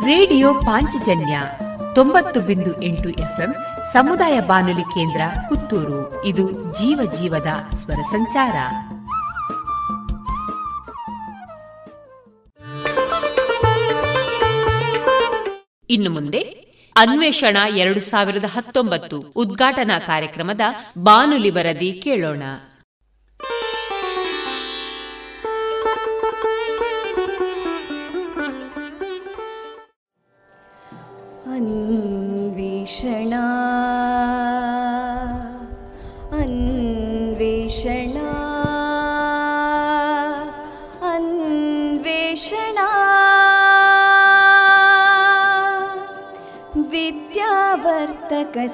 Radio Panchajanya ತೊಂಬತ್ತು ಬಿಂದು ಎಂಟು ಎಫ್ಎಂ ಸಮುದಾಯ ಬಾನುಲಿ ಕೇಂದ್ರ ಪುತ್ತೂರು. ಇದು ಜೀವ ಜೀವದ ಸ್ವರ ಸಂಚಾರ. ಇನ್ನು ಮುಂದೆ ಅನ್ವೇಷಣ ಎರಡು ಸಾವಿರದ ಹತ್ತೊಂಬತ್ತು ಉದ್ಘಾಟನಾ ಕಾರ್ಯಕ್ರಮದ ಬಾನುಲಿ ವರದಿ ಕೇಳೋಣ.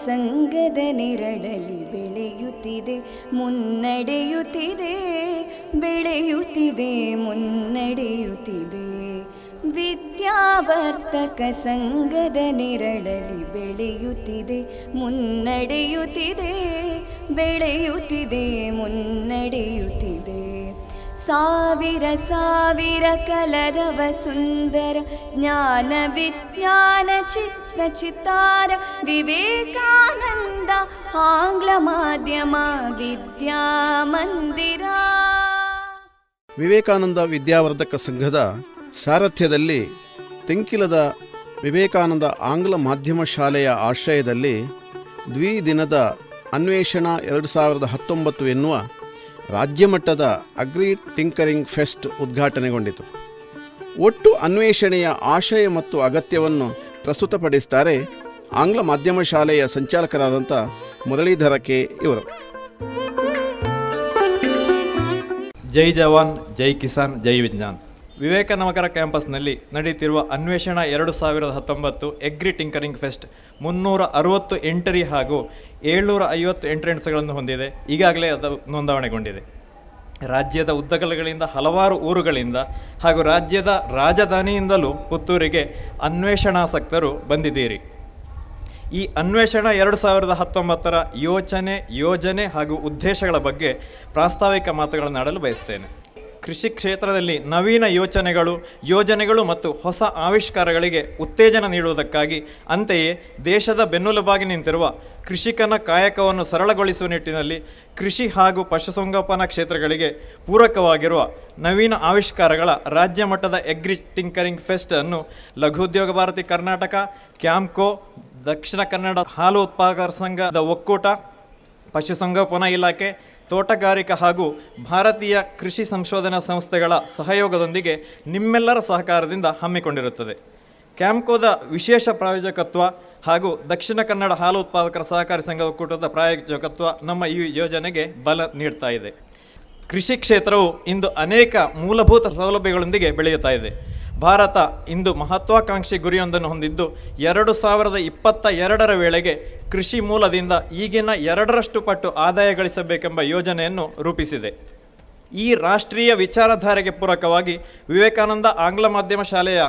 ವಿದ್ಯಾವರ್ತಕ ನೆರಳಲಿ ಬೆಳೆಯುತ್ತಿದೆ ಮುನ್ನಡೆಯುತ್ತಿದೆ ಬೆಳೆಯುತ್ತಿದೆ ಮುನ್ನಡೆಯುತ್ತಿದೆ. ವಿದ್ಯಾವರ್ತಕ ಸಂಘದ ನೆರಳಲಿ ಬೆಳೆಯುತ್ತಿದೆ ಮುನ್ನಡೆಯುತ್ತಿದೆ ಬೆಳೆಯುತ್ತಿದೆ ಮುನ್ನಡೆಯುತ್ತಿದೆ. ಸಾವಿರ ಸಾವಿರ ಕಲರವ ಸುಂದರ ಜ್ಞಾನ ವಿಜ್ಞಾನ ಚಿತ್ರ ಚಿತ್ತಾರ ವಿವೇಕಾನಂದ ಆಂಗ್ಲ ಮಾಧ್ಯಮ ವಿದ್ಯಾಮಂದಿರ ವಿವೇಕಾನಂದ ವಿದ್ಯಾವರ್ಧಕ ಸಂಘದ ಸಾರಥ್ಯದಲ್ಲಿ ತೆಂಕಿಲದ ವಿವೇಕಾನಂದ ಆಂಗ್ಲ ಮಾಧ್ಯಮ ಶಾಲೆಯ ಆಶ್ರಯದಲ್ಲಿ ದ್ವಿದಿನದ ಅನ್ವೇಷಣಾ ಎರಡು ಸಾವಿರದ ಹತ್ತೊಂಬತ್ತು ಎನ್ನುವ ರಾಜ್ಯಮಟ್ಟದ ಅಗ್ರಿ ಟಿಂಕರಿಂಗ್ ಫೆಸ್ಟ್ ಉದ್ಘಾಟನೆಗೊಂಡಿತು. ಒಟ್ಟು ಅನ್ವೇಷಣೆಯ ಆಶಯ ಮತ್ತು ಅಗತ್ಯವನ್ನು ಪ್ರಸ್ತುತಪಡಿಸುತ್ತಾರೆ ಆಂಗ್ಲ ಮಾಧ್ಯಮ ಶಾಲೆಯ ಸಂಚಾಲಕರಾದಂಥ ಮುರಳೀಧರ ಕೆ. ಇವರು. ಜೈ ಜವಾನ್, ಜೈ ಕಿಸಾನ್, ಜೈ ವಿಜ್ಞಾನ್. ವಿವೇಕನಗರ ಕ್ಯಾಂಪಸ್ನಲ್ಲಿ ನಡೆಯುತ್ತಿರುವ ಅನ್ವೇಷಣ ಎರಡು ಸಾವಿರದ ಹತ್ತೊಂಬತ್ತು ಎಗ್ರಿ ಟಿಂಕರಿಂಗ್ ಫೆಸ್ಟ್ ಮುನ್ನೂರ ಅರವತ್ತು ಎಂಟ್ರಿ ಹಾಗೂ ಏಳ್ನೂರ ಐವತ್ತು ಎಂಟ್ರೆನ್ಸ್ಗಳನ್ನು ಹೊಂದಿದೆ. ಈಗಾಗಲೇ ಅದು ನೋಂದಾವಣೆಗೊಂಡಿದೆ ರಾಜ್ಯದ ಉದ್ದಗಲಗಳಿಂದ ಹಲವಾರು ಊರುಗಳಿಂದ ಹಾಗೂ ರಾಜ್ಯದ ರಾಜಧಾನಿಯಿಂದಲೂ ಪುತ್ತೂರಿಗೆ ಅನ್ವೇಷಣಾಸಕ್ತರು ಬಂದಿದ್ದೀರಿ. ಈ ಅನ್ವೇಷಣ ಎರಡು ಸಾವಿರದ ಹತ್ತೊಂಬತ್ತರ ಯೋಚನೆ, ಯೋಜನೆ ಹಾಗೂ ಉದ್ದೇಶಗಳ ಬಗ್ಗೆ ಪ್ರಾಸ್ತಾವಿಕ ಮಾತುಗಳನ್ನು ಆಡಲು ಬಯಸ್ತೇನೆ. ಕೃಷಿ ಕ್ಷೇತ್ರದಲ್ಲಿ ನವೀನ ಯೋಚನೆಗಳು, ಯೋಜನೆಗಳು ಮತ್ತು ಹೊಸ ಆವಿಷ್ಕಾರಗಳಿಗೆ ಉತ್ತೇಜನ ನೀಡುವುದಕ್ಕಾಗಿ ಅಂತೆಯೇ ದೇಶದ ಬೆನ್ನೆಲುಬಾಗಿ ನಿಂತಿರುವ ಕೃಷಿಕನ ಕಾಯಕವನ್ನು ಸರಳಗೊಳಿಸುವ ನಿಟ್ಟಿನಲ್ಲಿ ಕೃಷಿ ಹಾಗೂ ಪಶುಸಂಗೋಪನಾ ಕ್ಷೇತ್ರಗಳಿಗೆ ಪೂರಕವಾಗಿರುವ ನವೀನ ಆವಿಷ್ಕಾರಗಳ ರಾಜ್ಯ ಮಟ್ಟದ ಎಗ್ರಿ ಟಿಂಕರಿಂಗ್ ಫೆಸ್ಟ್ ಅನ್ನು ಲಘುದ್ಯೋಗ ಭಾರತಿ ಕರ್ನಾಟಕ ಕ್ಯಾಂಪ್ಕೋ ದಕ್ಷಿಣ ಕನ್ನಡ ಹಾಲು ಉತ್ಪಾದಕರ ಸಂಘದ ಒಕ್ಕೂಟ, ಪಶುಸಂಗೋಪನಾ ಇಲಾಖೆ ತೋಟಗಾರಿಕಾ ಹಾಗೂ ಭಾರತೀಯ ಕೃಷಿ ಸಂಶೋಧನಾ ಸಂಸ್ಥೆಗಳ ಸಹಯೋಗದೊಂದಿಗೆ ನಿಮ್ಮೆಲ್ಲರ ಸಹಕಾರದಿಂದ ಹಮ್ಮಿಕೊಂಡಿರುತ್ತದೆ. ಕ್ಯಾಂಪ್ಕೋದ ವಿಶೇಷ ಪ್ರಾಯೋಜಕತ್ವ ಹಾಗೂ ದಕ್ಷಿಣ ಕನ್ನಡ ಹಾಲು ಉತ್ಪಾದಕರ ಸಹಕಾರಿ ಸಂಘ ಒಕ್ಕೂಟದ ಪ್ರಾಯೋಜಕತ್ವ ನಮ್ಮ ಈ ಯೋಜನೆಗೆ ಬಲ ನೀಡ್ತಾ ಇದೆ. ಕೃಷಿ ಕ್ಷೇತ್ರವು ಇಂದು ಅನೇಕ ಮೂಲಭೂತ ಸೌಲಭ್ಯಗಳೊಂದಿಗೆ ಬೆಳೆಯುತ್ತಾ ಇದೆ. ಭಾರತ ಇಂದು ಮಹತ್ವಾಕಾಂಕ್ಷಿ ಗುರಿಯೊಂದನ್ನು ಹೊಂದಿದ್ದು, ಎರಡು ಸಾವಿರದ ಇಪ್ಪತ್ತ ಎರಡರ ವೇಳೆಗೆ ಕೃಷಿ ಮೂಲದಿಂದ ಈಗಿನ ಎರಡರಷ್ಟು ಪಟ್ಟು ಆದಾಯ ಗಳಿಸಬೇಕೆಂಬ ಯೋಜನೆಯನ್ನು ರೂಪಿಸಿದೆ. ಈ ರಾಷ್ಟ್ರೀಯ ವಿಚಾರಧಾರೆಗೆ ಪೂರಕವಾಗಿ ವಿವೇಕಾನಂದ ಆಂಗ್ಲ ಮಾಧ್ಯಮ ಶಾಲೆಯ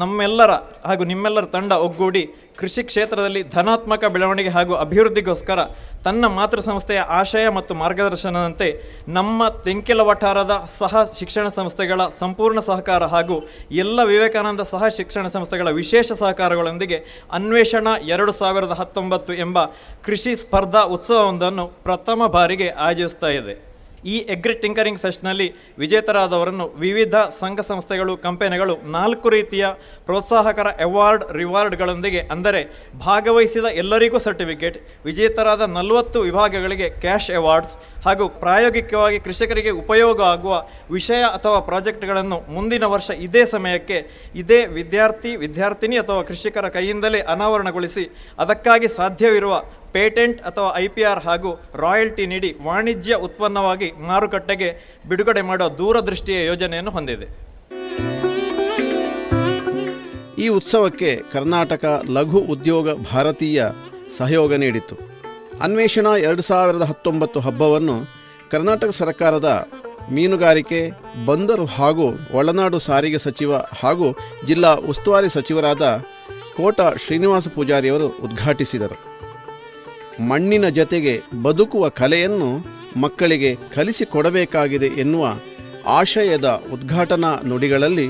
ನಮ್ಮೆಲ್ಲರ ಹಾಗೂ ನಿಮ್ಮೆಲ್ಲರ ತಂಡ ಒಗ್ಗೂಡಿ ಕೃಷಿ ಕ್ಷೇತ್ರದಲ್ಲಿ ಧನಾತ್ಮಕ ಬೆಳವಣಿಗೆ ಹಾಗೂ ಅಭಿವೃದ್ಧಿಗೋಸ್ಕರ ತನ್ನ ಮಾತೃ ಸಂಸ್ಥೆಯ ಆಶಯ ಮತ್ತು ಮಾರ್ಗದರ್ಶನದಂತೆ ನಮ್ಮ ತೆಂಕೆಲ ವಠಾರದ ಸಹ ಶಿಕ್ಷಣ ಸಂಸ್ಥೆಗಳ ಸಂಪೂರ್ಣ ಸಹಕಾರ ಹಾಗೂ ಎಲ್ಲ ವಿವೇಕಾನಂದ ಸಹ ಶಿಕ್ಷಣ ಸಂಸ್ಥೆಗಳ ವಿಶೇಷ ಸಹಕಾರಗಳೊಂದಿಗೆ ಅನ್ವೇಷಣ ಎರಡು ಸಾವಿರದ ಹತ್ತೊಂಬತ್ತು ಎಂಬ ಕೃಷಿ ಸ್ಪರ್ಧಾ ಉತ್ಸವವೊಂದನ್ನು ಪ್ರಥಮ ಬಾರಿಗೆ ಆಯೋಜಿಸ್ತಾ ಇದೆ. ಈ ಎಗ್ರಿ ಟಿಂಕರಿಂಗ್ ಫೆಸ್ಟ್ನಲ್ಲಿ ವಿಜೇತರಾದವರನ್ನು ವಿವಿಧ ಸಂಘ ಸಂಸ್ಥೆಗಳು, ಕಂಪೆನಿಗಳು ನಾಲ್ಕು ರೀತಿಯ ಪ್ರೋತ್ಸಾಹಕರ ಅವಾರ್ಡ್, ರಿವಾರ್ಡ್ಗಳೊಂದಿಗೆ, ಅಂದರೆ ಭಾಗವಹಿಸಿದ ಎಲ್ಲರಿಗೂ ಸರ್ಟಿಫಿಕೇಟ್, ವಿಜೇತರಾದ ನಲವತ್ತು ವಿಭಾಗಗಳಿಗೆ ಕ್ಯಾಶ್ ಅವಾರ್ಡ್ಸ್ ಹಾಗೂ ಪ್ರಾಯೋಗಿಕವಾಗಿ ಕೃಷಿಕರಿಗೆ ಉಪಯೋಗ ಆಗುವ ವಿಷಯ ಅಥವಾ ಪ್ರಾಜೆಕ್ಟ್ಗಳನ್ನು ಮುಂದಿನ ವರ್ಷ ಇದೇ ಸಮಯಕ್ಕೆ ಇದೇ ವಿದ್ಯಾರ್ಥಿ, ವಿದ್ಯಾರ್ಥಿನಿ ಅಥವಾ ಕೃಷಿಕರ ಕೈಯಿಂದಲೇ ಅನಾವರಣಗೊಳಿಸಿ ಅದಕ್ಕಾಗಿ ಸಾಧ್ಯವಿರುವ ಪೇಟೆಂಟ್ ಅಥವಾ ಐ ಪಿ ಆರ್ ಹಾಗೂ ರಾಯಲ್ಟಿ ನೀಡಿ ವಾಣಿಜ್ಯ ಉತ್ಪನ್ನವಾಗಿ ಮಾರುಕಟ್ಟೆಗೆ ಬಿಡುಗಡೆ ಮಾಡುವ ದೂರದೃಷ್ಟಿಯ ಯೋಜನೆಯನ್ನು ಹೊಂದಿದೆ. ಈ ಉತ್ಸವಕ್ಕೆ ಕರ್ನಾಟಕ ಲಘು ಉದ್ಯೋಗ ಭಾರತೀಯ ಸಹಯೋಗ ನೀಡಿತು ಅನ್ವೇಷಣಾ ಎರಡು ಸಾವಿರದ ಹತ್ತೊಂಬತ್ತು ಹಬ್ಬವನ್ನು ಕರ್ನಾಟಕ ಸರ್ಕಾರದ ಮೀನುಗಾರಿಕೆ, ಬಂದರು ಹಾಗೂ ಒಳನಾಡು ಸಾರಿಗೆ ಸಚಿವ ಹಾಗೂ ಜಿಲ್ಲಾ ಉಸ್ತುವಾರಿ ಸಚಿವರಾದ ಕೋಟ ಶ್ರೀನಿವಾಸ ಪೂಜಾರಿಯವರು ಉದ್ಘಾಟಿಸಿದರು. ಮಣ್ಣಿನ ಜತೆಗೆ ಬದುಕುವ ಕಲೆಯನ್ನು ಮಕ್ಕಳಿಗೆ ಕಲಿಸಿಕೊಡಬೇಕಾಗಿದೆ ಎನ್ನುವ ಆಶಯದ ಉದ್ಘಾಟನಾ ನುಡಿಗಳಲ್ಲಿ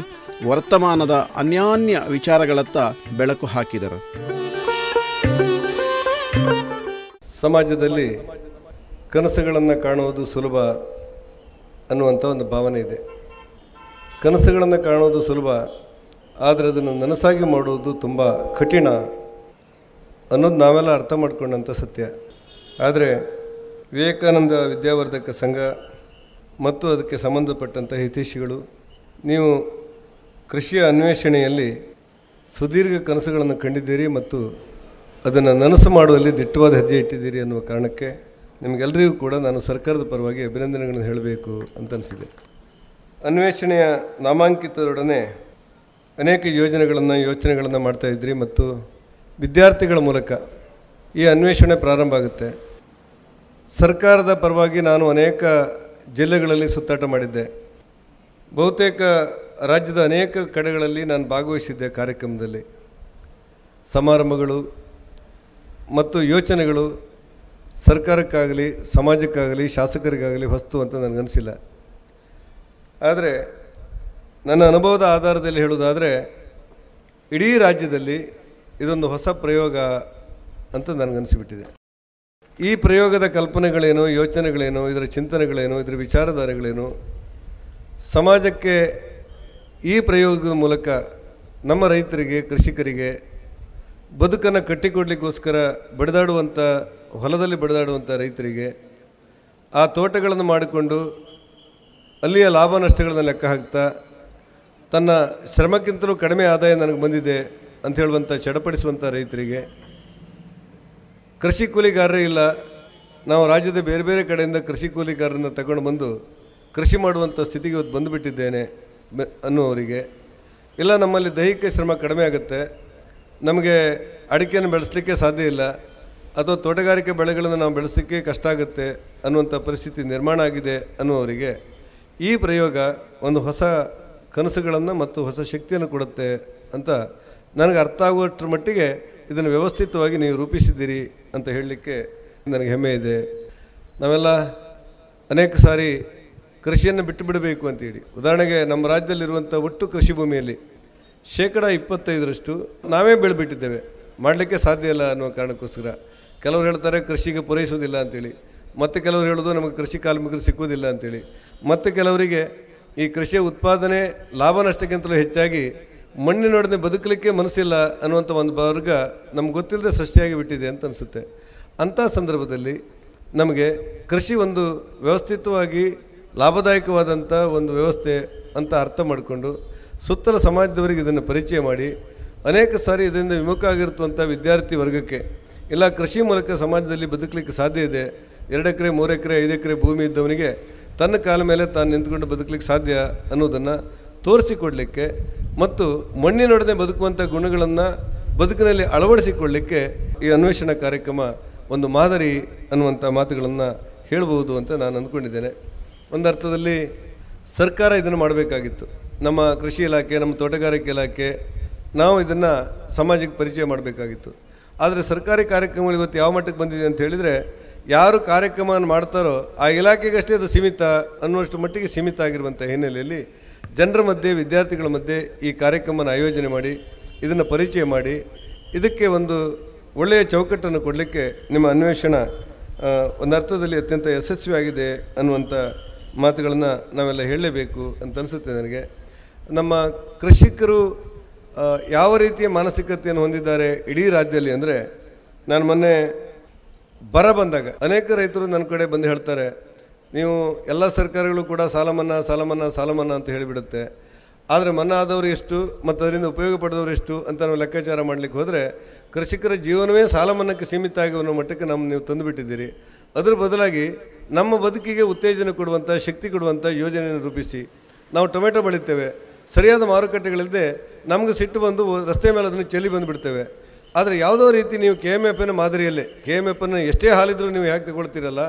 ವರ್ತಮಾನದ ಅನ್ಯಾನ್ಯ ವಿಚಾರಗಳತ್ತ ಬೆಳಕು ಹಾಕಿದರು. ಸಮಾಜದಲ್ಲಿ ಕನಸುಗಳನ್ನು ಕಾಣುವುದು ಸುಲಭ ಅನ್ನುವಂಥ ಒಂದು ಭಾವನೆ ಇದೆ. ಕನಸುಗಳನ್ನು ಕಾಣುವುದು ಸುಲಭ, ಆದರೆ ಅದನ್ನು ನನಸಾಗಿ ಮಾಡುವುದು ತುಂಬ ಕಠಿಣ ಅನ್ನೋದು ನಾವೆಲ್ಲ ಅರ್ಥ ಮಾಡ್ಕೊಂಡಂಥ ಸತ್ಯ. ಆದರೆ ವಿವೇಕಾನಂದ ವಿದ್ಯಾವರ್ಧಕ ಸಂಘ ಮತ್ತು ಅದಕ್ಕೆ ಸಂಬಂಧಪಟ್ಟಂಥ ಹಿತೈಷಿಗಳು, ನೀವು ಕೃಷಿಯ ಅನ್ವೇಷಣೆಯಲ್ಲಿ ಸುದೀರ್ಘ ಕನಸುಗಳನ್ನು ಕಂಡಿದ್ದೀರಿ ಮತ್ತು ಅದನ್ನು ನನಸು ಮಾಡುವಲ್ಲಿ ದಿಟ್ಟವಾದ ಹೆಜ್ಜೆ ಇಟ್ಟಿದ್ದೀರಿ ಅನ್ನುವ ಕಾರಣಕ್ಕೆ ನಿಮಗೆಲ್ಲರಿಗೂ ಕೂಡ ನಾನು ಸರ್ಕಾರದ ಪರವಾಗಿ ಅಭಿನಂದನೆಗಳನ್ನು ಹೇಳಬೇಕು ಅಂತ ಅನಿಸಿದೆ. ಅನ್ವೇಷಣೆಯ ನಾಮಾಂಕಿತದೊಡನೆ ಅನೇಕ ಯೋಜನೆಗಳನ್ನು ಯೋಚನೆಗಳನ್ನು ಮಾಡ್ತಾಯಿದ್ರಿ ಮತ್ತು ವಿದ್ಯಾರ್ಥಿಗಳ ಮೂಲಕ ಈ ಅನ್ವೇಷಣೆ ಪ್ರಾರಂಭ ಆಗುತ್ತೆ. ಸರ್ಕಾರದ ಪರವಾಗಿ ನಾನು ಅನೇಕ ಜಿಲ್ಲೆಗಳಲ್ಲಿ ಸುತ್ತಾಟ ಮಾಡಿದ್ದೆ. ಬಹುತೇಕ ರಾಜ್ಯದ ಅನೇಕ ಕಡೆಗಳಲ್ಲಿ ನಾನು ಭಾಗವಹಿಸಿದ್ದೆ ಕಾರ್ಯಕ್ರಮದಲ್ಲಿ. ಸಮಾರಂಭಗಳು ಮತ್ತು ಯೋಚನೆಗಳು ಸರ್ಕಾರಕ್ಕಾಗಲಿ, ಸಮಾಜಕ್ಕಾಗಲಿ, ಶಾಸಕರಿಗಾಗಲಿ ಹೊಸ್ತು ಅಂತ ನನಗನ್ನಿಸಿಲ್ಲ ಆದರೆ ನನ್ನ ಅನುಭವದ ಆಧಾರದಲ್ಲಿ ಹೇಳುವುದಾದರೆ, ಇಡೀ ರಾಜ್ಯದಲ್ಲಿ ಇದೊಂದು ಹೊಸ ಪ್ರಯೋಗ ಅಂತ ನನಗನ್ನಿಸಿಬಿಟ್ಟಿದೆ ಈ ಪ್ರಯೋಗದ ಕಲ್ಪನೆಗಳೇನು, ಯೋಚನೆಗಳೇನು, ಇದರ ಚಿಂತನೆಗಳೇನು, ಇದರ ವಿಚಾರಧಾರೆಗಳೇನು, ಸಮಾಜಕ್ಕೆ ಈ ಪ್ರಯೋಗದ ಮೂಲಕ ನಮ್ಮ ರೈತರಿಗೆ, ಕೃಷಿಕರಿಗೆ ಬದುಕನ್ನು ಕಟ್ಟಿಕೊಡ್ಲಿಕ್ಕೋಸ್ಕರ ಬಡಿದಾಡುವಂಥ, ಹೊಲದಲ್ಲಿ ಬಡಿದಾಡುವಂಥ ರೈತರಿಗೆ ಆ ತೋಟಗಳನ್ನು ಮಾಡಿಕೊಂಡು ಅಲ್ಲಿಯ ಲಾಭ ನಷ್ಟಗಳನ್ನು ಲೆಕ್ಕ ಹಾಕ್ತಾ ತನ್ನ ಶ್ರಮಕ್ಕಿಂತಲೂ ಕಡಿಮೆ ಆದಾಯ ನನಗೆ ಬಂದಿದೆ. ಅಂತ ಹೇಳುವಂಥ ಚಡಪಡಿಸುವಂಥ ರೈತರಿಗೆ ಕೃಷಿ ಕೂಲಿಗಾರರೇ ಇಲ್ಲ, ನಾವು ರಾಜ್ಯದ ಬೇರೆ ಬೇರೆ ಕಡೆಯಿಂದ ಕೃಷಿ ಕೂಲಿಗಾರರನ್ನು ತಗೊಂಡು ಬಂದು ಕೃಷಿ ಮಾಡುವಂಥ ಸ್ಥಿತಿಗೆ ಇವತ್ತು ಬಂದುಬಿಟ್ಟಿದ್ದೇನೆ ಅನ್ನುವರಿಗೆ ಇಲ್ಲ, ನಮ್ಮಲ್ಲಿ ದೈಹಿಕ ಶ್ರಮ ಕಡಿಮೆ ಆಗುತ್ತೆ, ನಮಗೆ ಅಡಿಕೆಯನ್ನು ಬೆಳೆಸಲಿಕ್ಕೆ ಸಾಧ್ಯ ಇಲ್ಲ, ಅಥವಾ ತೋಟಗಾರಿಕೆ ಬೆಳೆಗಳನ್ನು ನಾವು ಬೆಳೆಸಲಿಕ್ಕೆ ಕಷ್ಟ ಆಗುತ್ತೆ ಅನ್ನುವಂಥ ಪರಿಸ್ಥಿತಿ ನಿರ್ಮಾಣ ಆಗಿದೆ ಅನ್ನುವರಿಗೆ ಈ ಪ್ರಯೋಗ ಒಂದು ಹೊಸ ಕನಸುಗಳನ್ನು ಮತ್ತು ಹೊಸ ಶಕ್ತಿಯನ್ನು ಕೊಡುತ್ತೆ ಅಂತ ನನಗೆ ಅರ್ಥ ಆಗುವಷ್ಟರ ಮಟ್ಟಿಗೆ ಇದನ್ನು ವ್ಯವಸ್ಥಿತವಾಗಿ ನೀವು ರೂಪಿಸಿದ್ದೀರಿ ಅಂತ ಹೇಳಲಿಕ್ಕೆ ನನಗೆ ಹೆಮ್ಮೆ ಇದೆ. ನಾವೆಲ್ಲ ಅನೇಕ ಸಾರಿ ಕೃಷಿಯನ್ನು ಬಿಟ್ಟು ಬಿಡಬೇಕು ಅಂತೇಳಿ. ಉದಾಹರಣೆಗೆ ನಮ್ಮ ರಾಜ್ಯದಲ್ಲಿರುವಂಥ ಒಟ್ಟು ಕೃಷಿ ಭೂಮಿಯಲ್ಲಿ ಶೇಕಡ ಇಪ್ಪತ್ತೈದರಷ್ಟು ನಾವೇ ಬೆಳೆಬಿಟ್ಟಿದ್ದೇವೆ. ಮಾಡಲಿಕ್ಕೆ ಸಾಧ್ಯ ಇಲ್ಲ ಅನ್ನೋ ಕಾರಣಕ್ಕೋಸ್ಕರ. ಕೆಲವರು ಹೇಳ್ತಾರೆ ಕೃಷಿಗೆ ಪೂರೈಸುವುದಿಲ್ಲ ಅಂತೇಳಿ. ಮತ್ತು ಕೆಲವರು ಹೇಳೋದು ನಮಗೆ ಕೃಷಿ ಕಾರ್ಮಿಕರು ಸಿಕ್ಕುವುದಿಲ್ಲ ಅಂತೇಳಿ. ಮತ್ತು ಕೆಲವರಿಗೆ ಈ ಕೃಷಿಯ ಉತ್ಪಾದನೆ ಲಾಭ ನಷ್ಟಕ್ಕಿಂತಲೂ ಹೆಚ್ಚಾಗಿ ಮಣ್ಣಿನೊಡನೆ ಬದುಕಲಿಕ್ಕೆ ಮನಸ್ಸಿಲ್ಲ ಅನ್ನುವಂಥ ಒಂದು ವರ್ಗ ನಮ್ಗೆ ಗೊತ್ತಿಲ್ಲದೆ ಸೃಷ್ಟಿಯಾಗಿ ಬಿಟ್ಟಿದೆ ಅಂತ ಅನಿಸುತ್ತೆ. ಅಂಥ ಸಂದರ್ಭದಲ್ಲಿ ನಮಗೆ ಕೃಷಿ ಒಂದು ವ್ಯವಸ್ಥಿತವಾಗಿ ಲಾಭದಾಯಕವಾದಂಥ ಒಂದು ವ್ಯವಸ್ಥೆ ಅಂತ ಅರ್ಥ ಮಾಡಿಕೊಂಡು ಸುತ್ತಲ ಸಮಾಜದವರಿಗೆ ಇದನ್ನು ಪರಿಚಯ ಮಾಡಿ, ಅನೇಕ ಸಾರಿ ಇದರಿಂದ ವಿಮುಖ ಆಗಿರುವಂಥ ವಿದ್ಯಾರ್ಥಿ ವರ್ಗಕ್ಕೆ, ಇಲ್ಲ ಕೃಷಿ ಮೂಲಕ ಸಮಾಜದಲ್ಲಿ ಬದುಕಲಿಕ್ಕೆ ಸಾಧ್ಯ ಇದೆ, ಎರಡು ಎಕರೆ, ಮೂರು ಎಕರೆ, ಐದು ಎಕರೆ ಭೂಮಿ ಇದ್ದವನಿಗೆ ತನ್ನ ಕಾಲ ಮೇಲೆ ತಾನು ನಿಂತ್ಕೊಂಡು ಬದುಕಲಿಕ್ಕೆ ಸಾಧ್ಯ ಅನ್ನೋದನ್ನು ತೋರಿಸಿಕೊಡಲಿಕ್ಕೆ ಮತ್ತು ಮಣ್ಣಿನೊಡನೆ ಬದುಕುವಂಥ ಗುಣಗಳನ್ನು ಬದುಕಿನಲ್ಲಿ ಅಳವಡಿಸಿಕೊಳ್ಳಲಿಕ್ಕೆ ಈ ಅನ್ವೇಷಣಾ ಕಾರ್ಯಕ್ರಮ ಒಂದು ಮಾದರಿ ಅನ್ನುವಂಥ ಮಾತುಗಳನ್ನು ಹೇಳಬಹುದು ಅಂತ ನಾನು ಅಂದ್ಕೊಂಡಿದ್ದೇನೆ. ಒಂದು ಅರ್ಥದಲ್ಲಿ ಸರ್ಕಾರ ಇದನ್ನು ಮಾಡಬೇಕಾಗಿತ್ತು. ನಮ್ಮ ಕೃಷಿ ಇಲಾಖೆ, ನಮ್ಮ ತೋಟಗಾರಿಕೆ ಇಲಾಖೆ ನಾವು ಇದನ್ನು ಸಮಾಜಕ್ಕೆ ಪರಿಚಯ ಮಾಡಬೇಕಾಗಿತ್ತು. ಆದರೆ ಸರ್ಕಾರಿ ಕಾರ್ಯಕ್ರಮಗಳು ಇವತ್ತು ಯಾವ ಮಟ್ಟಕ್ಕೆ ಬಂದಿದೆ ಅಂತ ಹೇಳಿದರೆ ಯಾರು ಕಾರ್ಯಕ್ರಮವನ್ನು ಮಾಡ್ತಾರೋ ಆ ಇಲಾಖೆಗಷ್ಟೇ ಅದು ಸೀಮಿತ, ಅನ್ನುವಷ್ಟು ಮಟ್ಟಿಗೆ ಸೀಮಿತ ಆಗಿರುವಂಥ ಹಿನ್ನೆಲೆಯಲ್ಲಿ ಜನರ ಮಧ್ಯೆ, ವಿದ್ಯಾರ್ಥಿಗಳ ಮಧ್ಯೆ ಈ ಕಾರ್ಯಕ್ರಮನ ಆಯೋಜನೆ ಮಾಡಿ, ಇದನ್ನು ಪರಿಚಯ ಮಾಡಿ, ಇದಕ್ಕೆ ಒಂದು ಒಳ್ಳೆಯ ಚೌಕಟ್ಟನ್ನು ಕೊಡಲಿಕ್ಕೆ ನಿಮ್ಮ ಅನ್ವೇಷಣ ಒಂದು ಅರ್ಥದಲ್ಲಿ ಅತ್ಯಂತ ಯಶಸ್ವಿಯಾಗಿದೆ ಅನ್ನುವಂಥ ಮಾತುಗಳನ್ನು ನಾವೆಲ್ಲ ಹೇಳಲೇಬೇಕು ಅಂತ ಅನಿಸುತ್ತೆ ನನಗೆ. ನಮ್ಮ ಕೃಷಿಕರು ಯಾವ ರೀತಿಯ ಮಾನಸಿಕತೆಯನ್ನು ಹೊಂದಿದ್ದಾರೆ ಇಡೀ ರಾಜ್ಯದಲ್ಲಿ ಅಂದರೆ, ನಾನು ಮೊನ್ನೆ ಬರ ಬಂದಾಗ, ಅನೇಕ ರೈತರು ನನ್ನ ಕಡೆ ಬಂದು ಹೇಳ್ತಾರೆ ನೀವು ಎಲ್ಲ ಸರ್ಕಾರಗಳು ಕೂಡ ಸಾಲ ಮನ್ನಾ ಸಾಲ ಮನ್ನಾ ಸಾಲ ಮನ್ನಾ ಅಂತ ಹೇಳಿಬಿಡುತ್ತೆ. ಆದರೆ ಮನ್ನಾ ಆದವರು ಎಷ್ಟು ಮತ್ತು ಅದರಿಂದ ಉಪಯೋಗ ಪಡೆದವರು ಎಷ್ಟು ಅಂತ ನಾವು ಲೆಕ್ಕಾಚಾರ ಮಾಡಲಿಕ್ಕೆ ಹೋದರೆ ಕೃಷಿಕರ ಜೀವನವೇ ಸಾಲ ಮನ್ನಾಕ್ಕೆ ಸೀಮಿತ ಆಗಿ ಅನ್ನೋ ಮಟ್ಟಕ್ಕೆ ನಮ್ಮ ನೀವು ತಂದುಬಿಟ್ಟಿದ್ದೀರಿ. ಅದರ ಬದಲಾಗಿ ನಮ್ಮ ಬದುಕಿಗೆ ಉತ್ತೇಜನ ಕೊಡುವಂಥ, ಶಕ್ತಿ ಕೊಡುವಂಥ ಯೋಜನೆಯನ್ನು ರೂಪಿಸಿ ನಾವು ಟೊಮೆಟೊ ಬೆಳಿತೇವೆ ಸರಿಯಾದ ಮಾರುಕಟ್ಟೆಗಳಿಲ್ಲದೆ ನಮಗೆ ಸಿಟ್ಟು ಬಂದು ರಸ್ತೆ ಮೇಲೆ ಅದನ್ನು ಚೆಲ್ಲಿ ಬಂದುಬಿಡ್ತೇವೆ. ಆದರೆ ಯಾವುದೋ ರೀತಿ ನೀವು ಕೆ ಎಂ ಎಫ್ನ ಮಾದರಿಯಲ್ಲೇ, ಕೆ ಎಂ ಎಫನ್ನು ಎಷ್ಟೇ ಹಾಲಿದ್ರೂ ನೀವು ಯಾಕೆ ತಗೊಳ್ತೀರಲ್ಲ?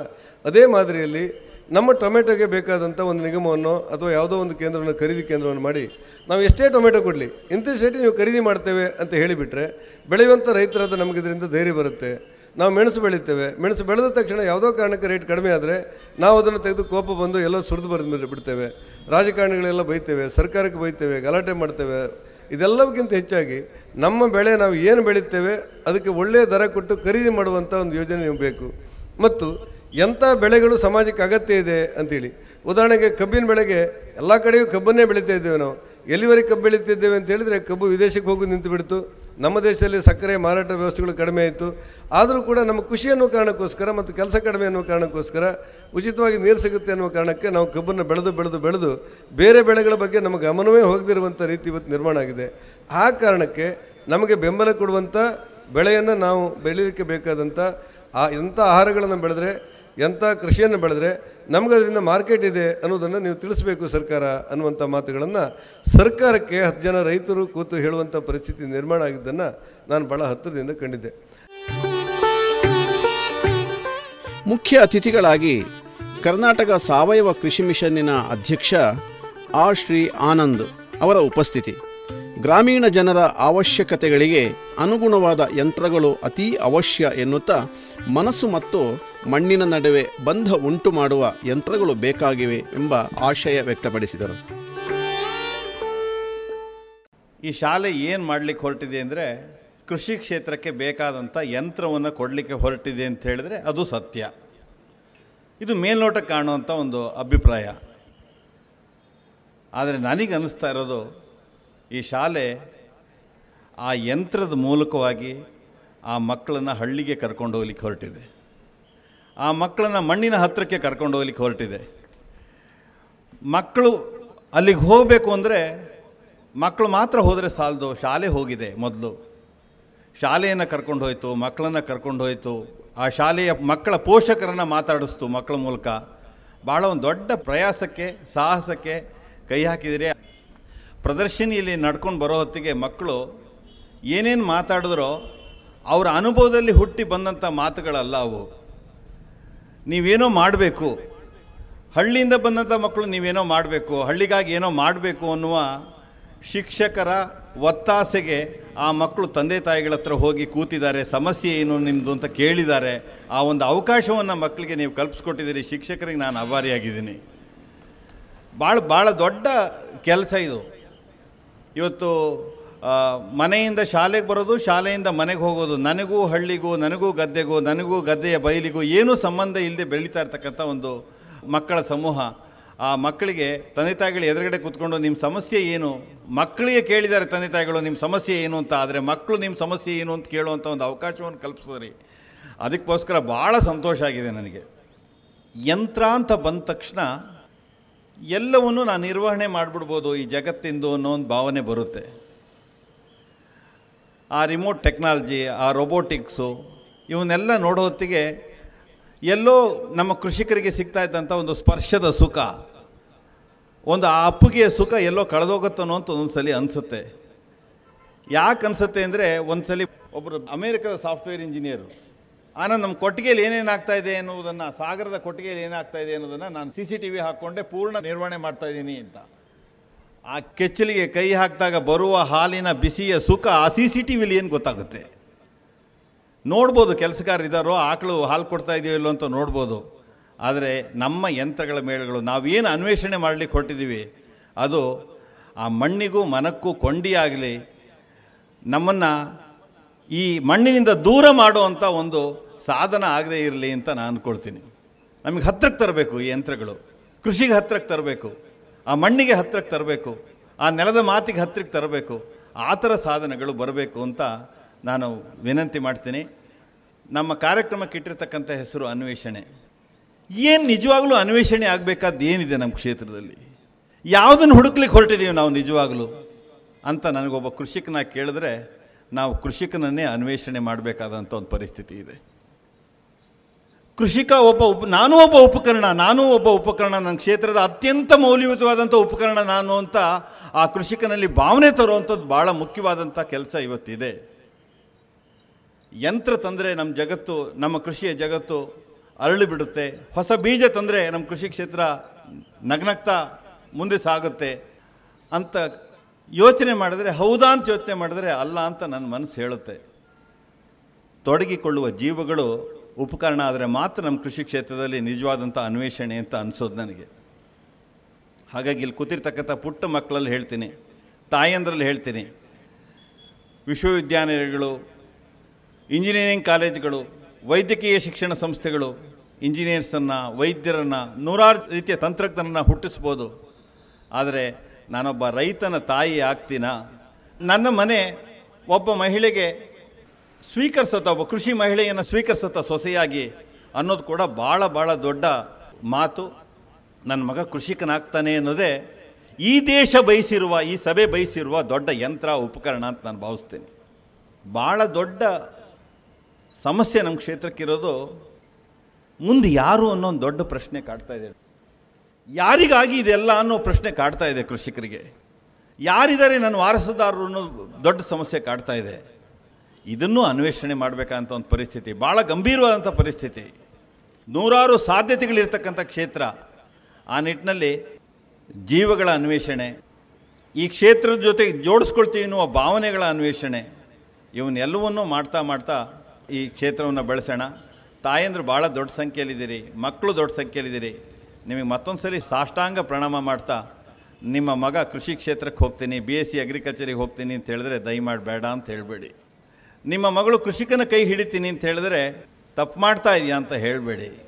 ಅದೇ ಮಾದರಿಯಲ್ಲಿ ನಮ್ಮ ಟೊಮೆಟೊಗೆ ಬೇಕಾದಂಥ ಒಂದು ನಿಗಮವನ್ನು ಅಥವಾ ಯಾವುದೋ ಒಂದು ಕೇಂದ್ರವನ್ನು, ಖರೀದಿ ಕೇಂದ್ರವನ್ನು ಮಾಡಿ, ನಾವು ಎಷ್ಟೇ ಟೊಮೆಟೊ ಕೊಡಲಿ, ಇಂಥ ಸೇಟಿ ನೀವು ಖರೀದಿ ಮಾಡ್ತೇವೆ ಅಂತ ಹೇಳಿಬಿಟ್ರೆ ಬೆಳೆಯುವಂಥ ರೈತರಾದ ನಮಗೆ ಇದರಿಂದ ಧೈರ್ಯ ಬರುತ್ತೆ. ನಾವು ಮೆಣಸು ಬೆಳಿತೇವೆ. ಮೆಣಸು ಬೆಳೆದ ತಕ್ಷಣ ಯಾವುದೋ ಕಾರಣಕ್ಕೆ ರೇಟ್ ಕಡಿಮೆ ಆದರೆ, ನಾವು ಅದನ್ನು ತೆಗೆದು ಕೋಪ ಬಂದು ಎಲ್ಲೋ ಸುರಿದು ಮೇಲೆ ಬಿಡ್ತೇವೆ. ರಾಜಕಾರಣಿಗಳೆಲ್ಲ ಬೈತೇವೆ, ಸರ್ಕಾರಕ್ಕೆ ಬೈತೇವೆ, ಗಲಾಟೆ ಮಾಡ್ತೇವೆ. ಇದೆಲ್ಲಕ್ಕಿಂತ ಹೆಚ್ಚಾಗಿ ನಮ್ಮ ಬೆಳೆ ನಾವು ಏನು ಬೆಳೀತೇವೆ ಅದಕ್ಕೆ ಒಳ್ಳೆಯ ದರ ಕೊಟ್ಟು ಖರೀದಿ ಮಾಡುವಂಥ ಒಂದು ಯೋಜನೆ ನೀವು ಬೇಕು. ಮತ್ತು ಎಂಥ ಬೆಳೆಗಳು ಸಮಾಜಕ್ಕೆ ಅಗತ್ಯ ಇದೆ ಅಂತೇಳಿ. ಉದಾಹರಣೆಗೆ ಕಬ್ಬಿನ ಬೆಳೆಗೆ ಎಲ್ಲ ಕಡೆಯೂ ಕಬ್ಬನ್ನೇ ಬೆಳೀತಾ ಇದ್ದೇವೆ ನಾವು. ಎಲ್ಲಿವರೆಗೆ ಕಬ್ಬು ಬೆಳೀತಿದ್ದೇವೆ ಅಂತ ಹೇಳಿದರೆ ಕಬ್ಬು ವಿದೇಶಕ್ಕೆ ಹೋಗಿ ನಿಂತು ಬಿಡ್ತು. ನಮ್ಮ ದೇಶದಲ್ಲಿ ಸಕ್ಕರೆ ಮಾರಾಟ ವ್ಯವಸ್ಥೆಗಳು ಕಡಿಮೆ ಆಯಿತು. ಆದರೂ ಕೂಡ ನಮ್ಮ ಖುಷಿ ಅನ್ನೋ ಕಾರಣಕ್ಕೋಸ್ಕರ ಮತ್ತು ಕೆಲಸ ಕಡಿಮೆ ಅನ್ನೋ ಕಾರಣಕ್ಕೋಸ್ಕರ ಉಚಿತವಾಗಿ ನೀರು ಸಿಗುತ್ತೆ ಅನ್ನೋ ಕಾರಣಕ್ಕೆ ನಾವು ಕಬ್ಬನ್ನು ಬೆಳೆದು ಬೆಳೆದು ಬೆಳೆದು ಬೇರೆ ಬೆಳೆಗಳ ಬಗ್ಗೆ ನಮ್ಮ ಗಮನವೇ ಹೋಗದಿರುವಂಥ ರೀತಿ ಇವತ್ತು ನಿರ್ಮಾಣ ಆಗಿದೆ. ಆ ಕಾರಣಕ್ಕೆ ನಮಗೆ ಬೆಂಬಲ ಕೊಡುವಂಥ ಬೆಳೆಯನ್ನು ನಾವು ಬೆಳೀಲಿಕ್ಕೆ ಬೇಕಾದಂಥ ಆ ಎಂಥ ಆಹಾರಗಳನ್ನು ಬೆಳೆದ್ರೆ ಎಂಥ ಕೃಷಿಯನ್ನು ಬೆಳೆದ್ರೆ ನಮಗದರಿಂದ ಮಾರ್ಕೆಟ್ ಇದೆ ಅನ್ನೋದನ್ನು ನೀವು ತಿಳಿಸ್ಬೇಕು ಸರ್ಕಾರ ಅನ್ನುವಂಥ ಮಾತುಗಳನ್ನು. ಸರ್ಕಾರಕ್ಕೆ ಹತ್ತು ಜನ ರೈತರು ಕೂತು ಹೇಳುವಂಥ ಪರಿಸ್ಥಿತಿ ನಿರ್ಮಾಣ ಆಗಿದ್ದನ್ನು ನಾನು ಭಾಳ ಹತ್ತಿರದಿಂದ ಕಂಡಿದ್ದೆ. ಮುಖ್ಯ ಅತಿಥಿಗಳಾಗಿ ಕರ್ನಾಟಕ ಸಾವಯವ ಕೃಷಿ ಮಿಷನ್ನಿನ ಅಧ್ಯಕ್ಷ ಆರ್ ಶ್ರೀ ಆನಂದ್ ಅವರ ಉಪಸ್ಥಿತಿ. ಗ್ರಾಮೀಣ ಜನರ ಅವಶ್ಯಕತೆಗಳಿಗೆ ಅನುಗುಣವಾದ ಯಂತ್ರಗಳು ಅತೀ ಅವಶ್ಯ ಎನ್ನುತ್ತಾ ಮನಸ್ಸು ಮತ್ತು ಮಣ್ಣಿನ ನಡುವೆ ಬಂಧ ಉಂಟು ಮಾಡುವ ಯಂತ್ರಗಳು ಬೇಕಾಗಿವೆ ಎಂಬ ಆಶಯ ವ್ಯಕ್ತಪಡಿಸಿದರು. ಈ ಶಾಲೆ ಏನು ಮಾಡಲಿಕ್ಕೆ ಹೊರಟಿದೆ ಅಂದರೆ ಕೃಷಿ ಕ್ಷೇತ್ರಕ್ಕೆ ಬೇಕಾದಂಥ ಯಂತ್ರವನ್ನು ಕೊಡಲಿಕ್ಕೆ ಹೊರಟಿದೆ ಅಂತ ಹೇಳಿದ್ರೆ ಅದು ಸತ್ಯ. ಇದು ಮೇಲ್ನೋಟಕ್ಕೆ ಕಾಣುವಂಥ ಒಂದು ಅಭಿಪ್ರಾಯ. ಆದರೆ ನನಗೆ ಅನ್ನಿಸ್ತಾ ಇರೋದು ಈ ಶಾಲೆ ಆ ಯಂತ್ರದ ಮೂಲಕವಾಗಿ ಆ ಮಕ್ಕಳನ್ನು ಹಳ್ಳಿಗೆ ಕರ್ಕೊಂಡು ಹೋಗ್ಲಿಕ್ಕೆ ಹೊರಟಿದೆ. ಆ ಮಕ್ಕಳನ್ನು ಮಣ್ಣಿನ ಹತ್ತಿರಕ್ಕೆ ಕರ್ಕೊಂಡು ಹೋಗ್ಲಿಕ್ಕೆ ಹೊರಟಿದೆ. ಮಕ್ಕಳು ಅಲ್ಲಿಗೆ ಹೋಗಬೇಕು ಅಂದರೆ ಮಕ್ಕಳು ಮಾತ್ರ ಹೋದರೆ ಸಾಲದು, ಶಾಲೆ ಹೋಗಿದೆ ಮೊದಲು. ಶಾಲೆಯನ್ನು ಕರ್ಕೊಂಡು ಹೋಯಿತು, ಮಕ್ಕಳನ್ನು ಕರ್ಕೊಂಡು ಹೋಯಿತು. ಆ ಶಾಲೆಯ ಮಕ್ಕಳ ಪೋಷಕರನ್ನು ಮಾತಾಡಿಸ್ತು ಮಕ್ಕಳ ಮೂಲಕ. ಭಾಳ ಒಂದು ದೊಡ್ಡ ಪ್ರಯಾಸಕ್ಕೆ, ಸಾಹಸಕ್ಕೆ ಕೈ ಹಾಕಿದರೆ. ಪ್ರದರ್ಶಿನಿಯಲ್ಲಿ ನಡ್ಕೊಂಡು ಬರೋ ಹೊತ್ತಿಗೆ ಮಕ್ಕಳು ಏನೇನು ಮಾತಾಡಿದ್ರೋ ಅವರ ಅನುಭವದಲ್ಲಿ ಹುಟ್ಟಿ ಬಂದಂಥ ಮಾತುಗಳಲ್ಲ ಅವು. ನೀವೇನೋ ಮಾಡಬೇಕು, ಹಳ್ಳಿಯಿಂದ ಬಂದಂಥ ಮಕ್ಕಳು ನೀವೇನೋ ಮಾಡಬೇಕು, ಹಳ್ಳಿಗಾಗಿ ಏನೋ ಮಾಡಬೇಕು ಅನ್ನುವ ಶಿಕ್ಷಕರ ಒತ್ತಾಸೆಗೆ ಆ ಮಕ್ಕಳು ತಂದೆ ತಾಯಿಗಳ ಹತ್ರ ಹೋಗಿ ಕೂತಿದ್ದಾರೆ, ಸಮಸ್ಯೆ ಏನು ನಿಮ್ಮದು ಅಂತ ಕೇಳಿದ್ದಾರೆ, ಆ ಒಂದು ಅವಕಾಶವನ್ನು ಮಕ್ಕಳಿಗೆ ನೀವು ಕಲ್ಪಿಸ್ಕೊಟ್ಟಿದ್ದೀರಿ, ಶಿಕ್ಷಕರಿಗೆ ನಾನು ಅಭಾರಿಯಾಗಿದ್ದೀನಿ ಭಾಳ ಭಾಳ ದೊಡ್ಡ ಕೆಲಸ ಇದು. ಇವತ್ತು ಮನೆಯಿಂದ ಶಾಲೆಗೆ ಬರೋದು, ಶಾಲೆಯಿಂದ ಮನೆಗೆ ಹೋಗೋದು, ನನಗೂ ಹಳ್ಳಿಗೂ, ನನಗೂ ಗದ್ದೆಗೂ, ನನಗೂ ಗದ್ದೆಯ ಬಯಲಿಗೂ ಏನೂ ಸಂಬಂಧ ಇಲ್ಲದೆ ಬೆಳೀತಾ ಇರ್ತಕ್ಕಂಥ ಒಂದು ಮಕ್ಕಳ ಸಮೂಹ. ಆ ಮಕ್ಕಳಿಗೆ ತಂದೆ ತಾಯಿಗಳು ಎದುರುಗಡೆ ಕೂತ್ಕೊಂಡು ನಿಮ್ಮ ಸಮಸ್ಯೆ ಏನು? ಮಕ್ಕಳಿಗೆ ಕೇಳಿದ್ದಾರೆ ತಂದೆ ತಾಯಿಗಳು ನಿಮ್ಮ ಸಮಸ್ಯೆ ಏನು ಅಂತ, ಆದರೆ ಮಕ್ಕಳು ನಿಮ್ಮ ಸಮಸ್ಯೆ ಏನು ಅಂತ ಕೇಳುವಂಥ ಒಂದು ಅವಕಾಶವನ್ನು ಕಲ್ಪಿಸಿದ್ರಿ. ಅದಕ್ಕೋಸ್ಕರ ಭಾಳ ಸಂತೋಷ ಆಗಿದೆ ನನಗೆ. ಯಂತ್ರ ಅಂತ ಬಂದ ತಕ್ಷಣ ಎಲ್ಲವನ್ನೂ ನಾನು ನಿರ್ವಹಣೆ ಮಾಡಿಬಿಡ್ಬೋದು ಈ ಜಗತ್ತಿಂದು ಅನ್ನೋ ಒಂದು ಭಾವನೆ ಬರುತ್ತೆ. ಆ ರಿಮೋಟ್ ಟೆಕ್ನಾಲಜಿ ಆ ರೊಬೋಟಿಕ್ಸು ಇವನ್ನೆಲ್ಲ ನೋಡೋ ಹೊತ್ತಿಗೆ ಎಲ್ಲೋ ನಮ್ಮ ಕೃಷಿಕರಿಗೆ ಸಿಗ್ತಾ ಇದ್ದಂಥ ಒಂದು ಸ್ಪರ್ಶದ ಸುಖ. ಒಂದು ಆ ಅಪ್ಪುಗೆಯ ಸುಖ ಎಲ್ಲೋ ಕಳೆದೋಗುತ್ತನೋ ಅಂತ ಒಂದೊಂದು ಸಲ ಅನಿಸುತ್ತೆ. ಯಾಕೆ ಅನಿಸುತ್ತೆ ಅಂದರೆ ಒಂದು ಸಲ ಒಬ್ಬರು ಅಮೇರಿಕದ ಸಾಫ್ಟ್ವೇರ್ ಇಂಜಿನಿಯರು ಆನಂದ್ ನಮ್ಮ ಕೊಟ್ಟಿಗೆಯಲ್ಲಿ ಏನೇನು ಆಗ್ತಾ ಇದೆ ಎನ್ನುವುದನ್ನು ಸಾಗರದ ಕೊಟ್ಟಿಗೆಯಲ್ಲಿ ಏನಾಗ್ತಾ ಇದೆ ಅನ್ನೋದನ್ನು ನಾನು ಸಿ ಸಿ ಟಿ ವಿ ಹಾಕ್ಕೊಂಡೆ ಪೂರ್ಣ ನಿರ್ವಹಣೆ ಮಾಡ್ತಾ ಇದ್ದೀನಿ ಅಂತ. ಆ ಕೆಚ್ಚಲಿಗೆ ಕೈ ಹಾಕಿದಾಗ ಬರುವ ಹಾಲಿನ ಬಿಸಿಯ ಸುಖ ಆ ಸಿ ಸಿ ಟಿ ವಿಲಿ ಏನು ಗೊತ್ತಾಗುತ್ತೆ? ನೋಡ್ಬೋದು ಕೆಲಸಗಾರರಿದ್ದಾರೋ ಆಕಳು ಹಾಲು ಕೊಡ್ತಾ ಇದೆಯೋ ಇಲ್ಲೋ ಅಂತ ನೋಡ್ಬೋದು. ಆದರೆ ನಮ್ಮ ಯಂತ್ರಗಳ ಮೇಳಗಳು ನಾವೇನು ಅನ್ವೇಷಣೆ ಮಾಡಲಿಕ್ಕೆ ಹೊರಟಿದ್ದೀವಿ ಅದು ಆ ಮಣ್ಣಿಗೂ ಮನಕ್ಕೂ ಕೊಂಡಿಯಾಗಲಿ ನಮ್ಮನ್ನು ಈ ಮಣ್ಣಿನಿಂದ ದೂರ ಮಾಡುವಂಥ ಒಂದು ಸಾಧನ ಆಗದೇ ಇರಲಿ ಅಂತ ನಾನು ಅಂದ್ಕೊಳ್ತೀನಿ ನಮಗೆ ಹತ್ತಿರಕ್ಕೆ ತರಬೇಕು ಈ ಯಂತ್ರಗಳು. ಕೃಷಿಗೆ ಹತ್ತಿರಕ್ಕೆ ತರಬೇಕು. ಆ ಮಣ್ಣಿಗೆ ಹತ್ತಿರಕ್ಕೆ ತರಬೇಕು, ಆ ನೆಲದ ಮಾತಿಗೆ ಹತ್ತಿರಕ್ಕೆ ತರಬೇಕು, ಆ ಥರ ಸಾಧನಗಳು ಬರಬೇಕು ಅಂತ ನಾನು ವಿನಂತಿ ಮಾಡ್ತೀನಿ. ನಮ್ಮ ಕಾರ್ಯಕ್ರಮಕ್ಕೆ ಇಟ್ಟಿರ್ತಕ್ಕಂಥ ಹೆಸರು ಅನ್ವೇಷಣೆ. ಏನು ನಿಜವಾಗ್ಲೂ ಅನ್ವೇಷಣೆ ಆಗಬೇಕಾದ್ದು ಏನಿದೆ ನಮ್ಮ ಕ್ಷೇತ್ರದಲ್ಲಿ? ಯಾವುದನ್ನು ಹುಡುಕ್ಲಿಕ್ಕೆ ಹೊರಟಿದ್ದೀವಿ ನಾವು ನಿಜವಾಗಲೂ? ಅಂತ ನನಗೊಬ್ಬ ಕೃಷಿಕನ ಕೇಳಿದ್ರೆ ನಾವು ಕೃಷಿಕನನ್ನೇ ಅನ್ವೇಷಣೆ ಮಾಡಬೇಕಾದಂಥ ಒಂದು ಪರಿಸ್ಥಿತಿ ಇದೆ. ಕೃಷಿಕ ಒಬ್ಬ ಉಪ, ನಾನೂ ಒಬ್ಬ ಉಪಕರಣ, ನಾನೂ ಒಬ್ಬ ಉಪಕರಣ, ನನ್ನ ಕ್ಷೇತ್ರದ ಅತ್ಯಂತ ಮೌಲ್ಯಯುತವಾದಂಥ ಉಪಕರಣ ನಾನು ಅಂತ ಆ ಕೃಷಿಕನಲ್ಲಿ ಭಾವನೆ ತರುವಂಥದ್ದು ಭಾಳ ಮುಖ್ಯವಾದಂಥ ಕೆಲಸ ಇವತ್ತಿದೆ. ಯಂತ್ರ ತಂದರೆ ನಮ್ಮ ಜಗತ್ತು, ನಮ್ಮ ಕೃಷಿಯ ಜಗತ್ತು ಅರಳಿ ಬಿಡುತ್ತೆ. ಹೊಸ ಬೀಜ ತಂದರೆ ನಮ್ಮ ಕೃಷಿ ಕ್ಷೇತ್ರ ನಗ್ನಗ್ತಾ ಮುಂದೆ ಸಾಗುತ್ತೆ ಅಂತ ಯೋಚನೆ ಮಾಡಿದ್ರೆ, ಹೌದಾ ಅಂತ ಯೋಚನೆ ಮಾಡಿದ್ರೆ ಅಲ್ಲ ಅಂತ ನನ್ನ ಮನಸ್ಸು ಹೇಳುತ್ತೆ. ತೊಡಗಿಕೊಳ್ಳುವ ಜೀವಗಳು ಉಪಕರಣ ಆದರೆ ಮಾತ್ರ ನಮ್ಮ ಕೃಷಿ ಕ್ಷೇತ್ರದಲ್ಲಿ ನಿಜವಾದಂಥ ಅನ್ವೇಷಣೆ ಅಂತ ಅನಿಸೋದು ನನಗೆ. ಹಾಗಾಗಿ ಇಲ್ಲಿ ಕೂತಿರ್ತಕ್ಕಂಥ ಪುಟ್ಟ ಮಕ್ಕಳಲ್ಲಿ ಹೇಳ್ತೀನಿ ತಾಯಂದ್ರಲ್ಲಿ ಹೇಳ್ತೀನಿ, ವಿಶ್ವವಿದ್ಯಾನಿಲಯಗಳು, ಇಂಜಿನಿಯರಿಂಗ್ ಕಾಲೇಜುಗಳು, ವೈದ್ಯಕೀಯ ಶಿಕ್ಷಣ ಸಂಸ್ಥೆಗಳು, ಇಂಜಿನಿಯರ್ಸನ್ನು, ವೈದ್ಯರನ್ನು, ನೂರಾರು ರೀತಿಯ ತಂತ್ರಜ್ಞರನ್ನು ಹುಟ್ಟಿಸ್ಬೋದು. ಆದರೆ ನಾನೊಬ್ಬ ರೈತನ ತಾಯಿ ಆಗ್ತೀನ? ನನ್ನ ಮನೆ ಒಬ್ಬ ಮಹಿಳೆಗೆ ಸ್ವೀಕರಿಸತ್ತ ಒಬ್ಬ ಕೃಷಿ ಮಹಿಳೆಯನ್ನು ಸ್ವೀಕರಿಸತ್ತ ಸೊಸೆಯಾಗಿ ಅನ್ನೋದು ಕೂಡ ಭಾಳ ಭಾಳ ದೊಡ್ಡ ಮಾತು. ನನ್ನ ಮಗ ಕೃಷಿಕನಾಗ್ತಾನೆ ಅನ್ನೋದೇ ಈ ದೇಶ ಬಯಸಿರುವ, ಈ ಸಭೆ ಬಯಸಿರುವ ದೊಡ್ಡ ಯಂತ್ರ, ಉಪಕರಣ ಅಂತ ನಾನು ಭಾವಿಸ್ತೇನೆ. ಭಾಳ ದೊಡ್ಡ ಸಮಸ್ಯೆ ನಮ್ಮ ಕ್ಷೇತ್ರಕ್ಕಿರೋದು ಮುಂದೆ ಯಾರು ಅನ್ನೋ ಒಂದು ದೊಡ್ಡ ಪ್ರಶ್ನೆ ಕಾಡ್ತಾ ಇದೆ. ಯಾರಿಗಾಗಿ ಇದೆಲ್ಲ ಅನ್ನೋ ಪ್ರಶ್ನೆ ಕಾಡ್ತಾ ಇದೆ ಕೃಷಿಕರಿಗೆ? ಯಾರಿದ್ದಾರೆ ನನ್ನ ವಾರಸುದಾರರು ಅನ್ನೋ ದೊಡ್ಡ ಸಮಸ್ಯೆ ಕಾಡ್ತಾ ಇದೆ. ಇದನ್ನು ಅನ್ವೇಷಣೆ ಮಾಡಬೇಕಂತ ಒಂದು ಪರಿಸ್ಥಿತಿ. ಭಾಳ ಗಂಭೀರವಾದಂಥ ಪರಿಸ್ಥಿತಿ. ನೂರಾರು ಸಾಧ್ಯತೆಗಳಿರ್ತಕ್ಕಂಥ ಕ್ಷೇತ್ರ. ಆ ನಿಟ್ಟಿನಲ್ಲಿ ಜೀವಗಳ ಅನ್ವೇಷಣೆ, ಈ ಕ್ಷೇತ್ರದ ಜೊತೆಗೆ ಜೋಡಿಸ್ಕೊಳ್ತೀವಿ ಎನ್ನುವ ಭಾವನೆಗಳ ಅನ್ವೇಷಣೆ, ಇವನ್ನೆಲ್ಲವನ್ನೂ ಮಾಡ್ತಾ ಮಾಡ್ತಾ ಈ ಕ್ಷೇತ್ರವನ್ನು ಬೆಳೆಸೋಣ. ತಾಯಂದರು ಭಾಳ ದೊಡ್ಡ ಸಂಖ್ಯೆಯಲ್ಲಿದ್ದೀರಿ, ಮಕ್ಕಳು ದೊಡ್ಡ ಸಂಖ್ಯೆಯಲ್ಲಿದ್ದೀರಿ. ನಿಮಗೆ ಮತ್ತೊಂದು ಸರಿ ಸಾಷ್ಟಾಂಗ ಪ್ರಣಾಮ ಮಾಡ್ತಾ, ನಿಮ್ಮ ಮಗ ಕೃಷಿ ಕ್ಷೇತ್ರಕ್ಕೆ ಹೋಗ್ತೀನಿ ಬಿ ಎಸ್ ಸಿ ಅಗ್ರಿಕಲ್ಚರಿಗೆ ಹೋಗ್ತೀನಿ ಅಂತ ಹೇಳಿದ್ರೆ ದಯಮಾಡಬೇಡ ಅಂತ ಹೇಳಬೇಡಿ. ನಿಮ್ಮ ಮಗಳು ಕೃಷಿಕನ ಕೈ ಹಿಡಿತೀನಿ ಅಂತ ಹೇಳಿದ್ರೆ ತಪ್ಪು ಮಾಡ್ತಾ ಇದೆಯಾ ಅಂತ ಹೇಳಬೇಡಿ.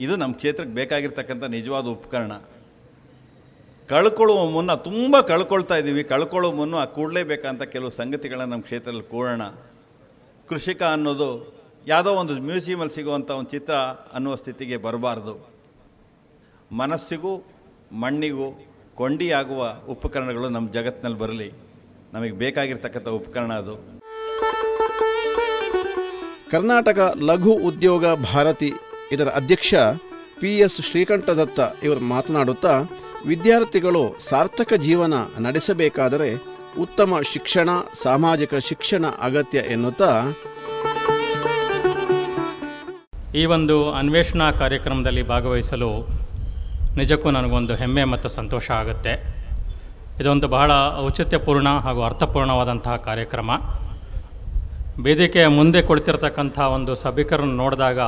ಇದು ನಮ್ಮ ಕ್ಷೇತ್ರಕ್ಕೆ ಬೇಕಾಗಿರ್ತಕ್ಕಂಥ ನಿಜವಾದ ಉಪಕರಣ. ಕಳ್ಕೊಳ್ಳುವ ಮುನ್ನ, ತುಂಬ ಕಳ್ಕೊಳ್ತಾ ಇದ್ದೀವಿ. ಕಳ್ಕೊಳ್ಳೋ ಮುನ್ನ ಕೂಡಲೇಬೇಕಂತ ಕೆಲವು ಸಂಗತಿಗಳನ್ನ ನಮ್ಮ ಕ್ಷೇತ್ರದಲ್ಲಿ ಕೂಡೋಣ. ಕೃಷಿಕ ಅನ್ನೋದು ಯಾವುದೋ ಒಂದು ಮ್ಯೂಸಿಯಮಲ್ಲಿ ಸಿಗುವಂಥ ಒಂದು ಚಿತ್ರ ಅನ್ನುವ ಸ್ಥಿತಿಗೆ ಬರಬಾರ್ದು. ಮನಸ್ಸಿಗೂ, ಮಣ್ಣಿಗೂ ಕೊಂಡಿಯಾಗುವ ಉಪಕರಣಗಳು ನಮ್ಮ ಜಗತ್ತಿನಲ್ಲಿ ಬರಲಿ. ನಮಗೆ ಬೇಕಾಗಿರ್ತಕ್ಕಂಥ ಉಪಕರಣ ಅದು. ಕರ್ನಾಟಕ ಲಘು ಉದ್ಯೋಗ ಭಾರತಿ ಇದರ ಅಧ್ಯಕ್ಷ ಪಿ ಎಸ್ ಶ್ರೀಕಂಠದತ್ತ ಇವರು ಮಾತನಾಡುತ್ತಾ, ವಿದ್ಯಾರ್ಥಿಗಳು ಸಾರ್ಥಕ ಜೀವನ ನಡೆಸಬೇಕಾದರೆ ಉತ್ತಮ ಶಿಕ್ಷಣ, ಸಾಮಾಜಿಕ ಶಿಕ್ಷಣ ಅಗತ್ಯ ಎನ್ನುತ್ತಾ ಈ ಒಂದು ಅನ್ವೇಷಣಾ ಕಾರ್ಯಕ್ರಮದಲ್ಲಿ ಭಾಗವಹಿಸಲು ನಿಜಕ್ಕೂ ನನಗೊಂದು ಹೆಮ್ಮೆ ಮತ್ತು ಸಂತೋಷ ಆಗುತ್ತೆ. ಇದೊಂದು ಬಹಳ ಔಚಿತ್ಯಪೂರ್ಣ ಹಾಗೂ ಅರ್ಥಪೂರ್ಣವಾದಂತಹ ಕಾರ್ಯಕ್ರಮ. ವೇದಿಕೆಯ ಮುಂದೆ ಕುಳಿತಿರ್ತಕ್ಕಂಥ ಒಂದು ಸಭಿಕರನ್ನು ನೋಡಿದಾಗ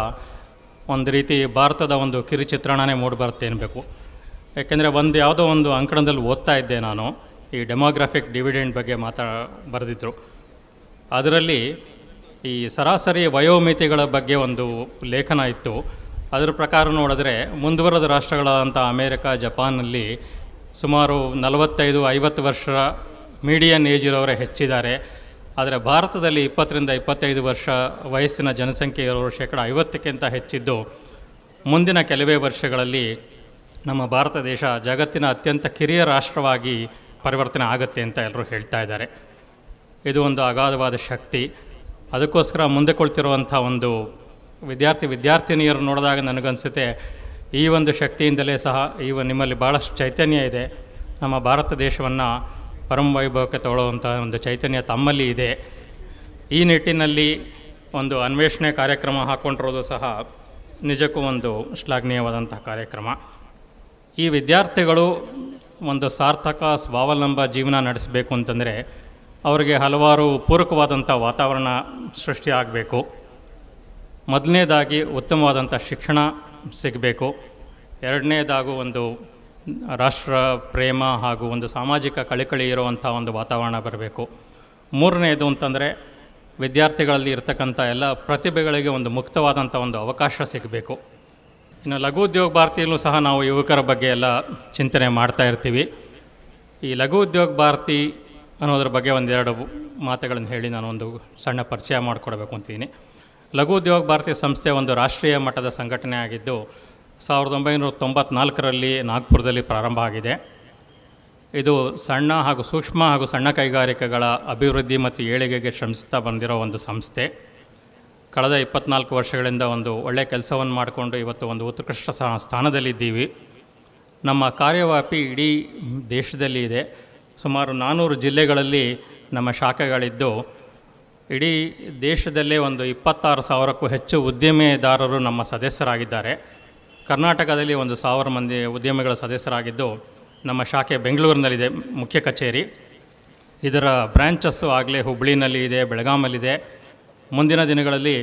ಒಂದು ರೀತಿ ಭಾರತದ ಒಂದು ಕಿರುಚಿತ್ರಣನೇ ಮೂಡಿಬರುತ್ತೆ ಅನ್ಬೇಕು. ಯಾಕೆಂದರೆ ಒಂದು ಯಾವುದೋ ಒಂದು ಅಂಕಣದಲ್ಲಿ ಓದ್ತಾ ಇದ್ದೆ ನಾನು, ಈ ಡೆಮೋಗ್ರಾಫಿಕ್ ಡಿವಿಡೆಂಡ್ ಬಗ್ಗೆ ಮಾತಾ, ಬರೆದಿದ್ರು. ಅದರಲ್ಲಿ ಈ ಸರಾಸರಿ ವಯೋಮಿತಿಗಳ ಬಗ್ಗೆ ಒಂದು ಲೇಖನ ಇತ್ತು. ಅದರ ಪ್ರಕಾರ ನೋಡಿದ್ರೆ ಮುಂದುವರೆದ ರಾಷ್ಟ್ರಗಳಾದಂಥ ಅಮೇರಿಕ ಜಪಾನಲ್ಲಿ ಸುಮಾರು ನಲವತ್ತೈದು ಐವತ್ತು ವರ್ಷ ಮೀಡಿಯನ್ ಏಜ್ ಇರೋರೇ ಹೆಚ್ಚಿದ್ದಾರೆ. ಆದರೆ ಭಾರತದಲ್ಲಿ ಇಪ್ಪತ್ತರಿಂದ ಇಪ್ಪತ್ತೈದು ವರ್ಷ ವಯಸ್ಸಿನ ಜನಸಂಖ್ಯೆ ಇರೋರು ಶೇಕಡ ಐವತ್ತಕ್ಕಿಂತ ಹೆಚ್ಚಿದ್ದು, ಮುಂದಿನ ಕೆಲವೇ ವರ್ಷಗಳಲ್ಲಿ ನಮ್ಮ ಭಾರತ ದೇಶ ಜಗತ್ತಿನ ಅತ್ಯಂತ ಕಿರಿಯ ರಾಷ್ಟ್ರವಾಗಿ ಪರಿವರ್ತನೆ ಆಗುತ್ತೆ ಅಂತ ಎಲ್ಲರೂ ಹೇಳ್ತಾ ಇದ್ದಾರೆ. ಇದು ಒಂದು ಅಗಾಧವಾದ ಶಕ್ತಿ. ಅದಕ್ಕೋಸ್ಕರ ಮುಂದೆ ಕುಳಿತಿರುವಂಥ ಒಂದು ವಿದ್ಯಾರ್ಥಿ ವಿದ್ಯಾರ್ಥಿನಿಯರು ನೋಡಿದಾಗ ನನಗನ್ಸುತ್ತೆ, ಈ ಒಂದು ಶಕ್ತಿಯಿಂದಲೇ ಸಹ ಈ ನಿಮ್ಮಲ್ಲಿ ಭಾಳಷ್ಟು ಚೈತನ್ಯ ಇದೆ. ನಮ್ಮ ಭಾರತ ದೇಶವನ್ನು ಪರಮ ವೈಭವಕ್ಕೆ ತೊಗೊಳ್ಳುವಂಥ ಒಂದು ಚೈತನ್ಯ ತಮ್ಮಲ್ಲಿ ಇದೆ. ಈ ನಿಟ್ಟಿನಲ್ಲಿ ಒಂದು ಅನ್ವೇಷಣೆ ಕಾರ್ಯಕ್ರಮ ಹಾಕ್ಕೊಂಡಿರೋದು ಸಹ ನಿಜಕ್ಕೂ ಒಂದು ಶ್ಲಾಘನೀಯವಾದಂಥ ಕಾರ್ಯಕ್ರಮ. ಈ ವಿದ್ಯಾರ್ಥಿಗಳು ಒಂದು ಸಾರ್ಥಕ, ಸ್ವಾವಲಂಬ ಜೀವನ ನಡೆಸಬೇಕು ಅಂತಂದರೆ ಅವರಿಗೆ ಹಲವಾರು ಪೂರಕವಾದಂಥ ವಾತಾವರಣ ಸೃಷ್ಟಿಯಾಗಬೇಕು ಮೊದಲನೇದಾಗಿ ಉತ್ತಮವಾದಂಥ ಶಿಕ್ಷಣ ಸಿಗಬೇಕು. ಎರಡನೇದಾಗೂ ಒಂದು ರಾಷ್ಟ್ರ, ಪ್ರೇಮ ಹಾಗೂ ಒಂದು ಸಾಮಾಜಿಕ ಕಳಿಕಳಿ ಇರುವಂಥ ಒಂದು ವಾತಾವರಣ ಬರಬೇಕು. ಮೂರನೇದು ಅಂತಂದರೆ, ವಿದ್ಯಾರ್ಥಿಗಳಲ್ಲಿ ಇರ್ತಕ್ಕಂಥ ಎಲ್ಲ ಪ್ರತಿಭೆಗಳಿಗೆ ಒಂದು ಮುಕ್ತವಾದಂಥ ಒಂದು ಅವಕಾಶ ಸಿಗಬೇಕು. ಇನ್ನು ಲಘು ಉದ್ಯೋಗ ಭಾರತಿಯಲ್ಲೂ ಸಹ ನಾವು ಯುವಕರ ಬಗ್ಗೆ ಎಲ್ಲ ಚಿಂತನೆ ಮಾಡ್ತಾ ಇರ್ತೀವಿ. ಈ ಲಘು ಉದ್ಯೋಗ ಭಾರತಿ ಅನ್ನೋದ್ರ ಬಗ್ಗೆ ಒಂದೆರಡು ಮಾತುಗಳನ್ನು ಹೇಳಿ ನಾನು ಒಂದು ಸಣ್ಣ ಪರಿಚಯ ಮಾಡಿಕೊಡ್ಬೇಕು ಅಂತೀನಿ ಲಘು ಉದ್ಯೋಗ ಭಾರತಿ ಸಂಸ್ಥೆ ಒಂದು ರಾಷ್ಟ್ರೀಯ ಮಟ್ಟದ ಸಂಘಟನೆ ಆಗಿದ್ದು ಸಾವಿರದ ಒಂಬೈನೂರ ತೊಂಬತ್ನಾಲ್ಕರಲ್ಲಿ ನಾಗ್ಪುರದಲ್ಲಿ ಪ್ರಾರಂಭ ಆಗಿದೆ. ಇದು ಸಣ್ಣ ಹಾಗೂ ಸೂಕ್ಷ್ಮ ಹಾಗೂ ಸಣ್ಣ ಕೈಗಾರಿಕೆಗಳ ಅಭಿವೃದ್ಧಿ ಮತ್ತು ಏಳಿಗೆಗೆ ಶ್ರಮಿಸ್ತಾ ಬಂದಿರೋ ಒಂದು ಸಂಸ್ಥೆ. ಕಳೆದ ಇಪ್ಪತ್ನಾಲ್ಕು ವರ್ಷಗಳಿಂದ ಒಂದು ಒಳ್ಳೆಯ ಕೆಲಸವನ್ನು ಮಾಡಿಕೊಂಡು ಇವತ್ತು ಒಂದು ಉತ್ಕೃಷ್ಟ ಸ್ಥಾ- ಸ್ಥಾನದಲ್ಲಿದ್ದೀವಿ. ನಮ್ಮ ಕಾರ್ಯವ್ಯಾಪಿ ಇಡೀ ದೇಶದಲ್ಲಿ ಇದೆ. ಸುಮಾರು ನಾನ್ನೂರು ಜಿಲ್ಲೆಗಳಲ್ಲಿ ನಮ್ಮ ಶಾಖೆಗಳಿದ್ದು, ಇಡೀ ದೇಶದಲ್ಲೇ ಒಂದು ಇಪ್ಪತ್ತಾರು ಸಾವಿರಕ್ಕೂ ಹೆಚ್ಚು ಉದ್ಯಮಿದಾರರು ನಮ್ಮ ಸದಸ್ಯರಾಗಿದ್ದಾರೆ. ಕರ್ನಾಟಕದಲ್ಲಿ ಒಂದು ಸಾವಿರ ಮಂದಿ ಉದ್ಯಮಿಗಳ ಸದಸ್ಯರಾಗಿದ್ದು, ನಮ್ಮ ಶಾಖೆ ಬೆಂಗಳೂರಿನಲ್ಲಿದೆ, ಮುಖ್ಯ ಕಚೇರಿ. ಇದರ ಬ್ರ್ಯಾಂಚಸ್ಸು ಆಗಲೇ ಹುಬ್ಬಳ್ಳಿನಲ್ಲಿ ಇದೆ ಬೆಳಗಾಮಲ್ಲಿದೆ ಮುಂದಿನ ದಿನಗಳಲ್ಲಿ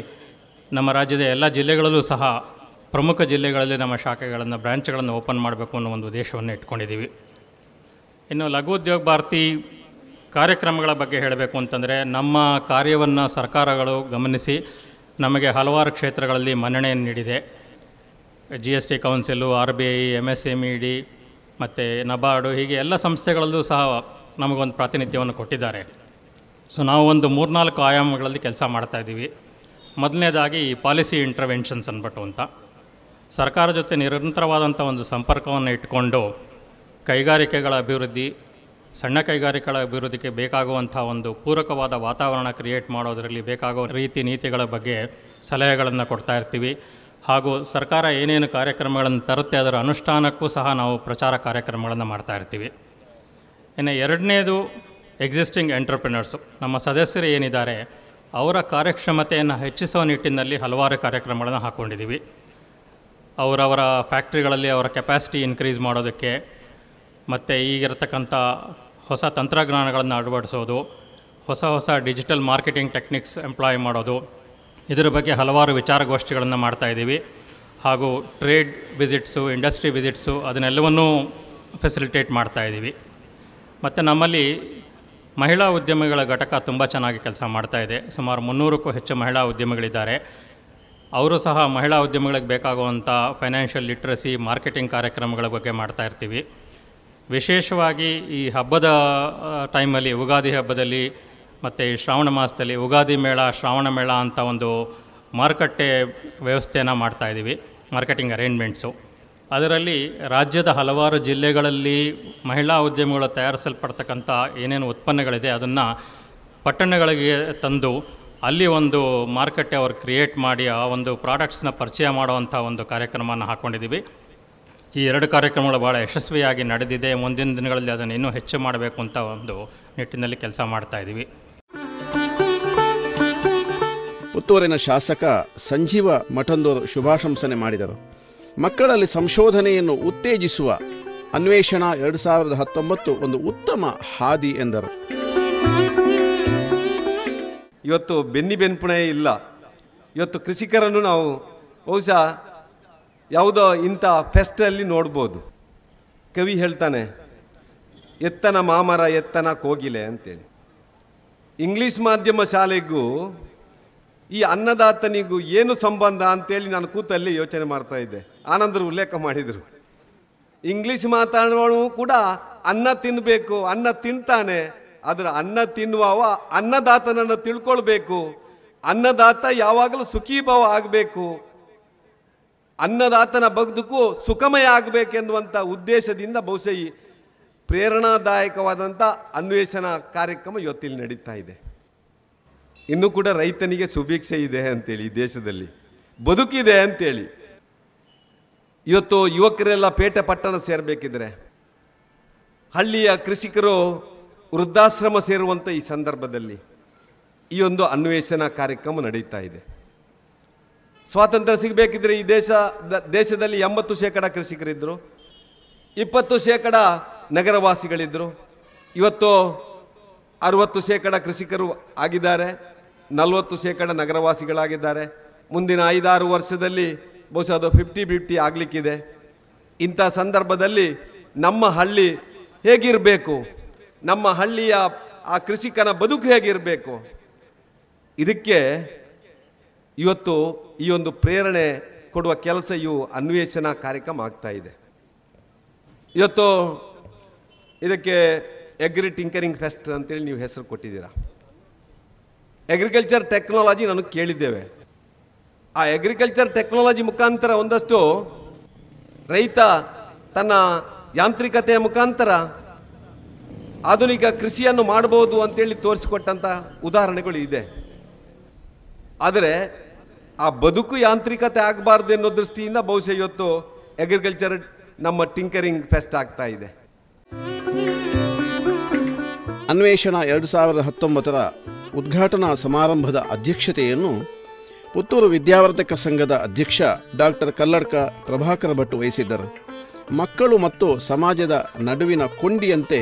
ನಮ್ಮ ರಾಜ್ಯದ ಎಲ್ಲ ಜಿಲ್ಲೆಗಳಲ್ಲೂ ಸಹ ಪ್ರಮುಖ ಜಿಲ್ಲೆಗಳಲ್ಲಿ ನಮ್ಮ ಶಾಖೆಗಳನ್ನು ಬ್ರ್ಯಾಂಚ್ಗಳನ್ನು ಓಪನ್ ಮಾಡಬೇಕು ಅನ್ನೋ ಒಂದು ಉದ್ದೇಶವನ್ನು ಇಟ್ಕೊಂಡಿದ್ದೀವಿ. ಇನ್ನು ಲಘು ಉದ್ಯೋಗ ಭಾರತಿ ಕಾರ್ಯಕ್ರಮಗಳ ಬಗ್ಗೆ ಹೇಳಬೇಕು ಅಂತಂದರೆ, ನಮ್ಮ ಕಾರ್ಯವನ್ನು ಸರ್ಕಾರಗಳು ಗಮನಿಸಿ, ನಮಗೆ ಹಲವಾರು ಕ್ಷೇತ್ರಗಳಲ್ಲಿ ಮನ್ನಣೆಯನ್ನು ನೀಡಿದೆ. G S T council R B I M S M E D ಮತ್ತು ನಬಾರ್ಡು ಹೀಗೆ ಎಲ್ಲ ಸಂಸ್ಥೆಗಳಲ್ಲೂ ಸಹ ನಮಗೊಂದು ಪ್ರಾತಿನಿಧ್ಯವನ್ನು ಕೊಟ್ಟಿದ್ದಾರೆ. ಸೊ ನಾವು ಒಂದು ಮೂರ್ನಾಲ್ಕು ಆಯಾಮಗಳಲ್ಲಿ ಕೆಲಸ ಮಾಡ್ತಾಯಿದ್ದೀವಿ ಮೊದಲನೇದಾಗಿ ಈ ಪಾಲಿಸಿ ಇಂಟರ್ವೆನ್ಷನ್ಸ್ ಅಂದ್ಬಿಟ್ಟು ಅಂತ. ಸರ್ಕಾರ ಜೊತೆ ನಿರಂತರವಾದಂಥ ಒಂದು ಸಂಪರ್ಕವನ್ನು ಇಟ್ಕೊಂಡು ಕೈಗಾರಿಕೆಗಳ ಅಭಿವೃದ್ಧಿ, ಸಣ್ಣ ಕೈಗಾರಿಕೆಗಳ ಅಭಿವೃದ್ಧಿಗೆ ಬೇಕಾಗುವಂಥ ಒಂದು ಪೂರಕವಾದ ವಾತಾವರಣ ಕ್ರಿಯೇಟ್ ಮಾಡೋದರಲ್ಲಿ ಬೇಕಾಗುವ ರೀತಿ ನೀತಿಗಳ ಬಗ್ಗೆ ಸಲಹೆಗಳನ್ನು ಕೊಡ್ತಾ ಇರ್ತೀವಿ. ಹಾಗೂ ಸರ್ಕಾರ ಏನೇನು ಕಾರ್ಯಕ್ರಮಗಳನ್ನು ತರುತ್ತೆ ಅದರ ಅನುಷ್ಠಾನಕ್ಕೂ ಸಹ ನಾವು ಪ್ರಚಾರ ಕಾರ್ಯಕ್ರಮಗಳನ್ನು ಮಾಡ್ತಾ ಇರ್ತೀವಿ. ಇನ್ನು ಎರಡನೇದು ಎಕ್ಸಿಸ್ಟಿಂಗ್ ಎಂಟರ್ಪ್ರಿನರ್ಸು ನಮ್ಮ ಸದಸ್ಯರು ಏನಿದ್ದಾರೆ, ಅವರ ಕಾರ್ಯಕ್ಷಮತೆಯನ್ನು ಹೆಚ್ಚಿಸುವ ನಿಟ್ಟಿನಲ್ಲಿ ಹಲವಾರು ಕಾರ್ಯಕ್ರಮಗಳನ್ನು ಹಾಕ್ಕೊಂಡಿದ್ದೀವಿ ಅವರವರ ಫ್ಯಾಕ್ಟ್ರಿಗಳಲ್ಲಿ ಅವರ ಕೆಪಾಸಿಟಿ ಇನ್ಕ್ರೀಸ್ ಮಾಡೋದಕ್ಕೆ, ಮತ್ತು ಈಗಿರತಕ್ಕಂಥ ಹೊಸ ತಂತ್ರಜ್ಞಾನಗಳನ್ನು ಅಳವಡಿಸೋದು, ಹೊಸ ಹೊಸ ಡಿಜಿಟಲ್ ಮಾರ್ಕೆಟಿಂಗ್ ಟೆಕ್ನಿಕ್ಸ್ ಎಂಪ್ಲಾಯ್ ಮಾಡೋದು ಇದರ ಬಗ್ಗೆ ಹಲವಾರು ವಿಚಾರಗೋಷ್ಠಿಗಳನ್ನು ಮಾಡ್ತಾ ಇದ್ದೀವಿ. ಹಾಗೂ ಟ್ರೇಡ್ ವಿಸಿಟ್ಸು, ಇಂಡಸ್ಟ್ರಿ ವಿಸಿಟ್ಸು ಅದನ್ನೆಲ್ಲವನ್ನೂ ಫೆಸಿಲಿಟೇಟ್ ಮಾಡ್ತಾ ಇದ್ದೀವಿ. ಮತ್ತು ನಮ್ಮಲ್ಲಿ ಮಹಿಳಾ ಉದ್ಯಮಿಗಳ ಘಟಕ ತುಂಬ ಚೆನ್ನಾಗಿ ಕೆಲಸ ಮಾಡ್ತಾ ಇದೆ. ಸುಮಾರು ಮುನ್ನೂರಕ್ಕೂ ಹೆಚ್ಚು ಮಹಿಳಾ ಉದ್ಯಮಿಗಳಿದ್ದಾರೆ. ಅವರು ಸಹ ಮಹಿಳಾ ಉದ್ಯಮಿಗಳಿಗೆ ಬೇಕಾಗುವಂಥ ಫೈನಾನ್ಷಿಯಲ್ ಲಿಟ್ರಸಿ ಮಾರ್ಕೆಟಿಂಗ್ ಕಾರ್ಯಕ್ರಮಗಳ ಬಗ್ಗೆ ಮಾಡ್ತಾ ಇರ್ತೀವಿ. ವಿಶೇಷವಾಗಿ ಈ ಹಬ್ಬದ ಟೈಮಲ್ಲಿ ಯುಗಾದಿ ಹಬ್ಬದಲ್ಲಿ ಮತ್ತು ಈ ಶ್ರಾವಣ ಮಾಸದಲ್ಲಿ ಉಗಾದಿ ಮೇಳ, ಶ್ರಾವಣ ಮೇಳ ಅಂತ ಒಂದು ಮಾರುಕಟ್ಟೆ ವ್ಯವಸ್ಥೆಯನ್ನು ಮಾಡ್ತಾಯಿದ್ದೀವಿ ಮಾರ್ಕೆಟಿಂಗ್ ಅರೇಂಜ್ಮೆಂಟ್ಸು. ಅದರಲ್ಲಿ ರಾಜ್ಯದ ಹಲವಾರು ಜಿಲ್ಲೆಗಳಲ್ಲಿ ಮಹಿಳಾ ಉದ್ಯಮಿಗಳು ತಯಾರಿಸಲ್ಪಡ್ತಕ್ಕಂಥ ಏನೇನು ಉತ್ಪನ್ನಗಳಿದೆ ಅದನ್ನು ಪಟ್ಟಣಗಳಿಗೆ ತಂದು ಅಲ್ಲಿ ಒಂದು ಮಾರುಕಟ್ಟೆ ಅವ್ರು ಕ್ರಿಯೇಟ್ ಮಾಡಿ ಆ ಒಂದು ಪ್ರಾಡಕ್ಟ್ಸ್ನ ಪರಿಚಯ ಮಾಡುವಂಥ ಒಂದು ಕಾರ್ಯಕ್ರಮವನ್ನು ಹಾಕ್ಕೊಂಡಿದ್ದೀವಿ ಈ ಎರಡು ಕಾರ್ಯಕ್ರಮಗಳು ಭಾಳ ಯಶಸ್ವಿಯಾಗಿ ನಡೆದಿದೆ. ಮುಂದಿನ ದಿನಗಳಲ್ಲಿ ಅದನ್ನು ಇನ್ನೂ ಹೆಚ್ಚು ಮಾಡಬೇಕು ಅಂತ ಒಂದು ನಿಟ್ಟಿನಲ್ಲಿ ಕೆಲಸ ಮಾಡ್ತಾ ಇದ್ದೀವಿ. ಪುತ್ತೂರಿನ ಶಾಸಕ ಸಂಜೀವ ಮಠಂದೋರು ಶುಭಾಶಂಸನೆ ಮಾಡಿದರು. ಮಕ್ಕಳಲ್ಲಿ ಸಂಶೋಧನೆಯನ್ನು ಉತ್ತೇಜಿಸುವ ಅನ್ವೇಷಣಾ ಎರಡು ಸಾವಿರದ ಹತ್ತೊಂಬತ್ತು ಒಂದು ಉತ್ತಮ ಹಾದಿ ಎಂದರು. ಇವತ್ತು ಬೆನ್ನಿ ಬೆನ್ಪುಣೆ ಇಲ್ಲ. ಇವತ್ತು ಕೃಷಿಕರನ್ನು ನಾವು ಬಹುಶಃ ಯಾವುದೋ ಇಂಥ ಫೆಸ್ಟಲ್ಲಿ ನೋಡ್ಬೋದು. ಕವಿ ಹೇಳ್ತಾನೆ, ಎತ್ತನ ಮಾಮರ, ಎತ್ತನ ಕೋಗಿಲೆ ಅಂತೇಳಿ. ಇಂಗ್ಲಿಷ್ ಮಾಧ್ಯಮ ಶಾಲೆಗೂ ಈ ಅನ್ನದಾತನಿಗೂ ಏನು ಸಂಬಂಧ ಅಂತೇಳಿ ನಾನು ಕೂತಲ್ಲಿ ಯೋಚನೆ ಮಾಡ್ತಾ ಇದ್ದೆ. ಆನಂದರು ಉಲ್ಲೇಖ ಮಾಡಿದರು. ಇಂಗ್ಲೀಷ್ ಮಾತಾಡುವವನು ಕೂಡ ಅನ್ನ ತಿನ್ನಬೇಕು ಅನ್ನ ತಿಂತಾನೆ. ಅದರ ಅನ್ನ ತಿನ್ನುವವ ಅನ್ನದಾತನನ್ನು ತಿಳ್ಕೊಳ್ಬೇಕು. ಅನ್ನದಾತ ಯಾವಾಗಲೂ ಸುಖೀಭಾವ ಆಗಬೇಕು. ಅನ್ನದಾತನ ಬಗ್ದಕ್ಕೂ ಸುಖಮಯ ಆಗಬೇಕೆನ್ನುವಂಥ ಉದ್ದೇಶದಿಂದ ಬಹುಶಃ ಪ್ರೇರಣಾದಾಯಕವಾದಂಥ ಅನ್ವೇಷಣಾ ಕಾರ್ಯಕ್ರಮ ಇವತ್ತಿಲ್ಲಿ ನಡೀತಾ ಇದೆ. ಇನ್ನೂ ಕೂಡ ರೈತನಿಗೆ ಸುಭಿಕ್ಷೆ ಇದೆ ಅಂತೇಳಿ ಈ ದೇಶದಲ್ಲಿ. ಬದುಕಿದೆ ಅಂತೇಳಿ. ಇವತ್ತು ಯುವಕರೆಲ್ಲ ಪೇಟೆ ಪಟ್ಟಣ ಸೇರಬೇಕಿದ್ರೆ, ಹಳ್ಳಿಯ ಕೃಷಿಕರು ವೃದ್ಧಾಶ್ರಮ ಸೇರುವಂಥ ಈ ಸಂದರ್ಭದಲ್ಲಿ ಈ ಒಂದು ಅನ್ವೇಷಣಾ ಕಾರ್ಯಕ್ರಮ ನಡೀತಾ ಇದೆ. ಸ್ವಾತಂತ್ರ್ಯ ಸಿಗಬೇಕಿದ್ರೆ ಈ ದೇಶ ದೇಶದಲ್ಲಿ ಎಂಬತ್ತು ಶೇಕಡ ಕೃಷಿಕರಿದ್ದರು ಇಪ್ಪತ್ತು ಶೇಕಡ ನಗರವಾಸಿಗಳಿದ್ದರು ಇವತ್ತು ಅರುವತ್ತು ಶೇಕಡ ಕೃಷಿಕರು ಆಗಿದ್ದಾರೆ, ನಲವತ್ತು ಶೇಕಡ ನಗರವಾಸಿಗಳಾಗಿದ್ದಾರೆ. ಮುಂದಿನ ಐದಾರು ವರ್ಷದಲ್ಲಿ ಬಹುಶಃ ಅದು ಫಿಫ್ಟಿ ಫಿಫ್ಟಿ ಆಗಲಿಕ್ಕಿದೆ. ಇಂಥ ಸಂದರ್ಭದಲ್ಲಿ ನಮ್ಮ ಹಳ್ಳಿ ಹೇಗಿರಬೇಕು? ನಮ್ಮ ಹಳ್ಳಿಯ ಆ ಕೃಷಿಕನ ಬದುಕು ಹೇಗಿರಬೇಕು? ಇದಕ್ಕೆ ಇವತ್ತು ಈ ಒಂದು ಪ್ರೇರಣೆ ಕೊಡುವ ಕೆಲಸ ಇವು ಅನ್ವೇಷಣಾ ಕಾರ್ಯಕ್ರಮ ಆಗ್ತಾ ಇದೆ. ಇವತ್ತು ಇದಕ್ಕೆ ಎಗ್ರಿ ಟಿಂಕರಿಂಗ್ ಫೆಸ್ಟ್ ಅಂತೇಳಿ ನೀವು ಹೆಸರು ಕೊಟ್ಟಿದ್ದೀರಾ. ಅಗ್ರಿಕಲ್ಚರ್ ಟೆಕ್ನಾಲಜಿ ನನಗೆ ಕೇಳಿದ್ದೇವೆ. ಆ ಅಗ್ರಿಕಲ್ಚರ್ ಟೆಕ್ನಾಲಜಿ ಮುಖಾಂತರ ಒಂದಷ್ಟು ರೈತ ತನ್ನ ಯಾಂತ್ರಿಕತೆಯ ಮುಖಾಂತರ ಆಧುನಿಕ ಕೃಷಿಯನ್ನು ಮಾಡಬಹುದು ಅಂತೇಳಿ ತೋರಿಸಿಕೊಟ್ಟಂಥ ಉದಾಹರಣೆಗಳು ಇದೆ. ಆದರೆ ಆ ಬದುಕು ಯಾಂತ್ರಿಕತೆ ಆಗಬಾರ್ದು ಅನ್ನೋ ದೃಷ್ಟಿಯಿಂದ ಬಹುಶಃ ಇವತ್ತು ಅಗ್ರಿಕಲ್ಚರ್ ನಮ್ಮ ಟಿಂಕರಿಂಗ್ ಫೆಸ್ಟ್ ಆಗ್ತಾ ಇದೆ. ಅನ್ವೇಷಣಾ ಎರಡು ಸಾವಿರದ ಹತ್ತೊಂಬತ್ತರ ಉದ್ಘಾಟನಾ ಸಮಾರಂಭದ ಅಧ್ಯಕ್ಷತೆಯನ್ನು ಪುತ್ತೂರು ವಿದ್ಯಾವರ್ಧಕ ಸಂಘದ ಅಧ್ಯಕ್ಷ ಡಾಕ್ಟರ್ ಕಲ್ಲಡ್ಕ ಪ್ರಭಾಕರ ಭಟ್ ವಹಿಸಿದ್ದರು. ಮಕ್ಕಳು ಮತ್ತು ಸಮಾಜದ ನಡುವಿನ ಕೊಂಡಿಯಂತೆ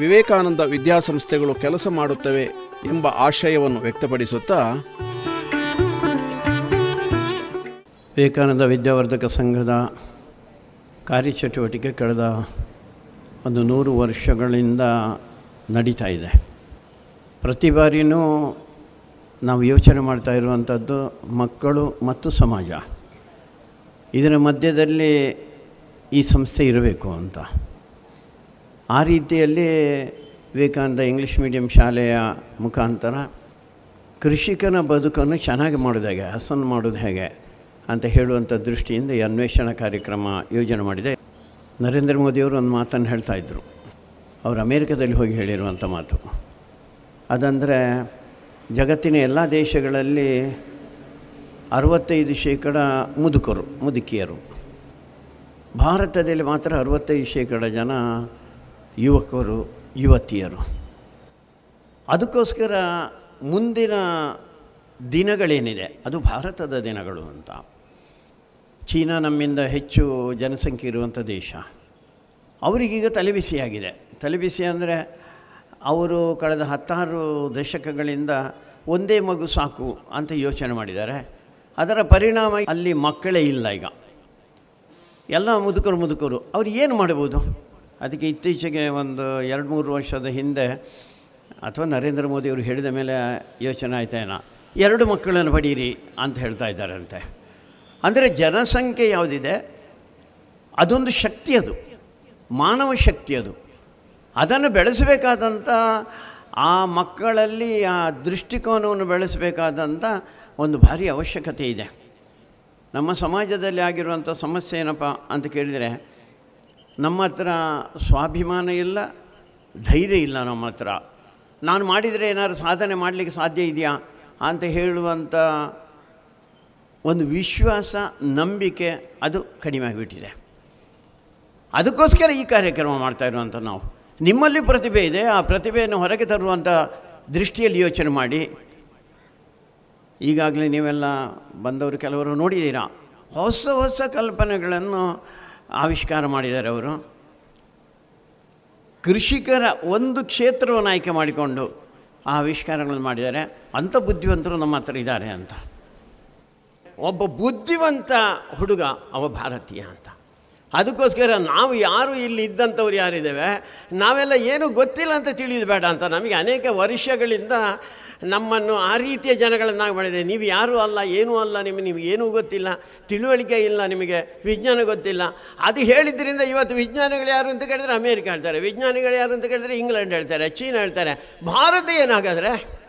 ವಿವೇಕಾನಂದ ವಿದ್ಯಾಸಂಸ್ಥೆಗಳು ಕೆಲಸ ಮಾಡುತ್ತವೆ ಎಂಬ ಆಶಯವನ್ನು ವ್ಯಕ್ತಪಡಿಸುತ್ತಾ ವಿವೇಕಾನಂದ ವಿದ್ಯಾವರ್ಧಕ ಸಂಘದ ಕಾರ್ಯಚಟುವಟಿಕೆ ಕಳೆದ ಒಂದು ನೂರು ವರ್ಷಗಳಿಂದ ನಡೀತಾ ಇದೆ. ಪ್ರತಿ ಬಾರಿಯೂ ನಾವು ಯೋಚನೆ ಮಾಡ್ತಾ ಇರುವಂಥದ್ದು ಮಕ್ಕಳು ಮತ್ತು ಸಮಾಜ. ಇದರ ಮಧ್ಯದಲ್ಲಿ ಈ ಸಂಸ್ಥೆ ಇರಬೇಕು ಅಂತ. ಆ ರೀತಿಯಲ್ಲಿ ವಿವೇಕಾನಂದ ಇಂಗ್ಲೀಷ್ ಮೀಡಿಯಂ ಶಾಲೆಯ ಮುಖಾಂತರ ಕೃಷಿಕನ ಬದುಕನ್ನು ಚೆನ್ನಾಗಿ ಮಾಡೋದು ಹೇಗೆ, ಹಸನ್ ಮಾಡೋದು ಹೇಗೆ ಅಂತ ಹೇಳುವಂಥ ದೃಷ್ಟಿಯಿಂದ ಈ ಅನ್ವೇಷಣಾ ಕಾರ್ಯಕ್ರಮ ಯೋಜನೆ ಮಾಡಿದೆ. ನರೇಂದ್ರ ಮೋದಿಯವರು ಒಂದು ಮಾತನ್ನು ಹೇಳ್ತಾ ಇದ್ದರು ಅವರು ಅಮೇರಿಕದಲ್ಲಿ ಹೋಗಿ ಹೇಳಿರುವಂಥ ಮಾತು. ಅದಂದರೆ ಜಗತ್ತಿನ ಎಲ್ಲ ದೇಶಗಳಲ್ಲಿ ಅರವತ್ತೈದು ಶೇಕಡ ಮುದುಕರು, ಮುದುಕಿಯರು. ಭಾರತದಲ್ಲಿ ಮಾತ್ರ ಅರವತ್ತೈದು ಶೇಕಡ ಜನ ಯುವಕರು, ಯುವತಿಯರು. ಅದಕ್ಕೋಸ್ಕರ ಮುಂದಿನ ದಿನಗಳೇನಿದೆ? ಅದು ಭಾರತದ ದಿನಗಳು ಅಂತ. ಚೀನಾ ನಮ್ಮಿಂದ ಹೆಚ್ಚು ಜನಸಂಖ್ಯೆ ಇರುವಂಥ ದೇಶ. ಅವರಿಗೀಗ ತಲೆಬಿಸಿಯಾಗಿದೆ. ತಲೆಬಿಸಿ ಅಂದರೆ ಅವರು ಕಳೆದ ಹತ್ತಾರು ದಶಕಗಳಿಂದ ಒಂದೇ ಮಗು ಸಾಕು ಅಂತ ಯೋಚನೆ ಮಾಡಿದ್ದಾರೆ. ಅದರ ಪರಿಣಾಮ ಅಲ್ಲಿ ಮಕ್ಕಳೇ ಇಲ್ಲ ಈಗ. ಎಲ್ಲ ಮುದುಕರು ಮುದುಕರು. ಅವ್ರು ಏನು ಮಾಡ್ಬೋದು? ಅದಕ್ಕೆ ಇತ್ತೀಚೆಗೆ ಒಂದು ಎರಡು ಮೂರು ವರ್ಷದ ಹಿಂದೆ ಅಥವಾ ನರೇಂದ್ರ ಮೋದಿಯವರು ಹೇಳಿದ ಮೇಲೆ ಯೋಚನೆ ಆಯ್ತೇನೋ ಎರಡು ಮಕ್ಕಳನ್ನು ಪಡೀರಿ ಅಂತ ಹೇಳ್ತಾ ಇದ್ದಾರಂತೆ. ಅಂದರೆ ಜನಸಂಖ್ಯೆ ಯಾವುದಿದೆ? ಅದೊಂದು ಶಕ್ತಿ ಅದು. ಮಾನವ ಶಕ್ತಿ ಅದು. ಅದನ್ನು ಬೆಳೆಸಬೇಕಾದಂಥ ಆ ಮಕ್ಕಳಲ್ಲಿ ಆ ದೃಷ್ಟಿಕೋನವನ್ನು ಬೆಳೆಸಬೇಕಾದಂಥ ಒಂದು ಭಾರಿ ಅವಶ್ಯಕತೆ ಇದೆ. ನಮ್ಮ ಸಮಾಜದಲ್ಲಿ ಆಗಿರುವಂಥ ಸಮಸ್ಯೆ ಏನಪ್ಪ ಅಂತ ಕೇಳಿದರೆ, ನಮ್ಮ ಹತ್ರ ಸ್ವಾಭಿಮಾನ ಇಲ್ಲ, ಧೈರ್ಯ ಇಲ್ಲ ನಮ್ಮ ಹತ್ರ. ನಾನು ಮಾಡಿದರೆ ಏನಾದ್ರು ಸಾಧನೆ ಮಾಡಲಿಕ್ಕೆ ಸಾಧ್ಯ ಇದೆಯಾ ಅಂತ ಹೇಳುವಂಥ ಒಂದು ವಿಶ್ವಾಸ, ನಂಬಿಕೆ ಅದು ಕಡಿಮೆ ಆಗಿಬಿಟ್ಟಿದೆ. ಅದಕ್ಕೋಸ್ಕರ ಈ ಕಾರ್ಯಕ್ರಮ ಮಾಡ್ತಾ ಇರುವಂಥ ನಾವು. ನಿಮ್ಮಲ್ಲಿ ಪ್ರತಿಭೆ ಇದೆ, ಆ ಪ್ರತಿಭೆಯನ್ನು ಹೊರಗೆ ತರುವಂಥ ದೃಷ್ಟಿಯಲ್ಲಿ ಯೋಚನೆ ಮಾಡಿ. ಈಗಾಗಲೇ ನೀವೆಲ್ಲ ಬಂದವರು ಕೆಲವರು ನೋಡಿದ್ದೀರಾ? ಹೊಸ ಹೊಸ ಕಲ್ಪನೆಗಳನ್ನು ಆವಿಷ್ಕಾರ ಮಾಡಿದ್ದಾರೆ ಅವರು. ಕೃಷಿಕರ ಒಂದು ಕ್ಷೇತ್ರವನ್ನು ಆಯ್ಕೆ ಮಾಡಿಕೊಂಡು ಆ ಆವಿಷ್ಕಾರಗಳನ್ನು ಮಾಡಿದ್ದಾರೆ. ಅಂಥ ಬುದ್ಧಿವಂತರು ನಮ್ಮ ಹತ್ರ ಇದ್ದಾರೆ ಅಂತ. ಒಬ್ಬ ಬುದ್ಧಿವಂತ ಹುಡುಗ, ಅವ ಭಾರತೀಯ ಅಂತ. ಅದಕ್ಕೋಸ್ಕರ ನಾವು ಯಾರು ಇಲ್ಲಿ ಇದ್ದಂಥವ್ರು ಯಾರಿದ್ದೇವೆ, ನಾವೆಲ್ಲ ಏನೂ ಗೊತ್ತಿಲ್ಲ ಅಂತ ತಿಳಿಯೋದು ಬೇಡ ಅಂತ. ನಮಗೆ ಅನೇಕ ವರ್ಷಗಳಿಂದ ನಮ್ಮನ್ನು ಆ ರೀತಿಯ ಜನಗಳನ್ನಾಗಿ ಮಾಡಿದೆ. ನೀವು ಯಾರೂ ಅಲ್ಲ, ಏನೂ ಅಲ್ಲ, ನಿಮಗೆ ನಿಮಗೇನೂ ಏನೂ ಗೊತ್ತಿಲ್ಲ, ತಿಳುವಳಿಕೆ ಇಲ್ಲ ನಿಮಗೆ, ವಿಜ್ಞಾನ ಗೊತ್ತಿಲ್ಲ. ಅದು ಹೇಳಿದ್ರಿಂದ ಇವತ್ತು ವಿಜ್ಞಾನಿಗಳು ಯಾರು ಅಂತ ಕೇಳಿದರೆ ಅಮೇರಿಕ ಹೇಳ್ತಾರೆ, ವಿಜ್ಞಾನಿಗಳು ಯಾರು ಅಂತ ಕೇಳಿದರೆ ಇಂಗ್ಲೆಂಡ್ ಹೇಳ್ತಾರೆ, ಚೀನಾ ಹೇಳ್ತಾರೆ. ಭಾರತ ಏನಾಗಾದರೆ,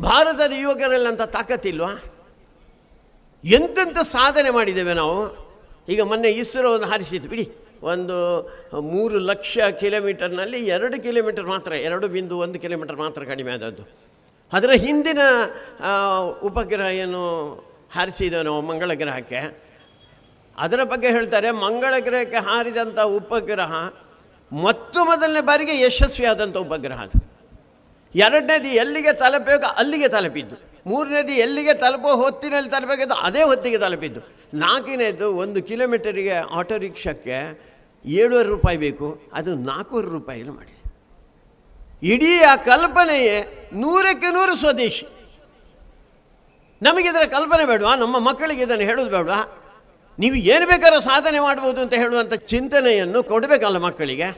ಭಾರತದ ಯುವಕರಲ್ಲಂಥ ತಾಕತ್ತಿಲ್ವಾ? ಎಂತೆಂಥ ಸಾಧನೆ ಮಾಡಿದ್ದೇವೆ ನಾವು? ಈಗ ಮೊನ್ನೆ ಇಸ್ರೋವನ್ನು ಹಾರಿಸಿದ್ದು, ಬಿಡಿ. ಒಂದು ಮೂರು ಲಕ್ಷ ಕಿಲೋಮೀಟರ್ನಲ್ಲಿ ಎರಡು ಕಿಲೋಮೀಟರ್ ಮಾತ್ರ, ಎರಡು ಬಿಂದು ಒಂದು ಕಿಲೋಮೀಟರ್ ಮಾತ್ರ ಕಡಿಮೆ ಆದದ್ದು. ಅದರ ಹಿಂದಿನ ಉಪಗ್ರಹ ಏನು ಹಾರಿಸಿದ್ದೇವೆ ನಾವು, ಮಂಗಳ ಗ್ರಹಕ್ಕೆ. ಅದರ ಬಗ್ಗೆ ಹೇಳ್ತಾರೆ, ಮಂಗಳ ಗ್ರಹಕ್ಕೆ ಹಾರಿದಂಥ ಉಪಗ್ರಹ ಮತ್ತು ಮೊದಲನೇ ಬಾರಿಗೆ ಯಶಸ್ವಿಯಾದಂಥ ಉಪಗ್ರಹ ಅದು. ಎರಡನೇದು ಎಲ್ಲಿಗೆ ತಲುಪಬೇಕು ಅಲ್ಲಿಗೆ ತಲುಪಿದ್ದು. ಮೂರನೇದು ಎಲ್ಲಿಗೆ ತಲುಪೋ ಹೊತ್ತಿನಲ್ಲಿ ತಲುಪಬೇಕಿದ್ದು ಅದೇ ಹೊತ್ತಿಗೆ ತಲುಪಿದ್ದು. ನಾಲ್ಕನೇದು ಒಂದು ಕಿಲೋಮೀಟರಿಗೆ ಆಟೋ ರಿಕ್ಷಕ್ಕೆ ಏಳುವರೆ ರೂಪಾಯಿ ಬೇಕು. ಅದು ನಾಲ್ಕೂವರೆ ರೂಪಾಯಿಲಿ ಮಾಡಿದೆ. ಇಡೀ ಆ ಕಲ್ಪನೆಯೇ ನೂರಕ್ಕೆ ನೂರು ಸ್ವದೇಶಿ. ನಮಗಿದರ ಕಲ್ಪನೆ ಬೇಡವಾ? ನಮ್ಮ ಮಕ್ಕಳಿಗೆ ಇದನ್ನು ಹೇಳೋದು ಬೇಡವಾ? ನೀವು ಏನು ಬೇಕಾದ್ರೂ ಸಾಧನೆ ಮಾಡ್ಬೋದು ಅಂತ ಹೇಳುವಂಥ ಚಿಂತನೆಯನ್ನು ಕೊಡಬೇಕಲ್ಲ ಮಕ್ಕಳಿಗೆ?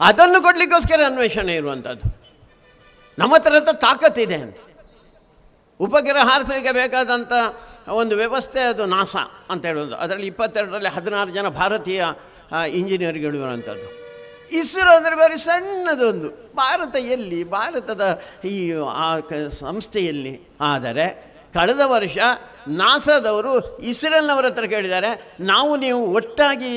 ಅದನ್ನು ಕೊಡಲಿಕ್ಕೋಸ್ಕರ ಅನ್ವೇಷಣೆ ಇರುವಂಥದ್ದು ನಮ್ಮ ಹತ್ರ ತಾಕತ್ತಿದೆ ಅಂತ. ಉಪಗ್ರಹ ಹಾರಿಸಲಿಕ್ಕೆ ಬೇಕಾದಂಥ ಒಂದು ವ್ಯವಸ್ಥೆ ಅದು ನಾಸಾ ಅಂತ ಹೇಳೋದು ಅದರಲ್ಲಿ ಇಪ್ಪತ್ತೆರಡರಲ್ಲಿ ಹದಿನಾರು ಜನ ಭಾರತೀಯ ಇಂಜಿನಿಯರ್ಗಳು ಇರುವಂಥದ್ದು. ಇಸ್ರೋ ಅಂದರೆ ಬರೀ ಸಣ್ಣದೊಂದು. ಭಾರತ ಎಲ್ಲಿ? ಭಾರತದ ಈ, ಆ ಸಂಸ್ಥೆಯಲ್ಲಿ. ಆದರೆ ಕಳೆದ ವರ್ಷ ನಾಸಾದವರು ಇಸ್ರೇಲ್ನವರ ಹತ್ರ ಕೇಳಿದ್ದಾರೆ, ನಾವು ನೀವು ಒಟ್ಟಾಗಿ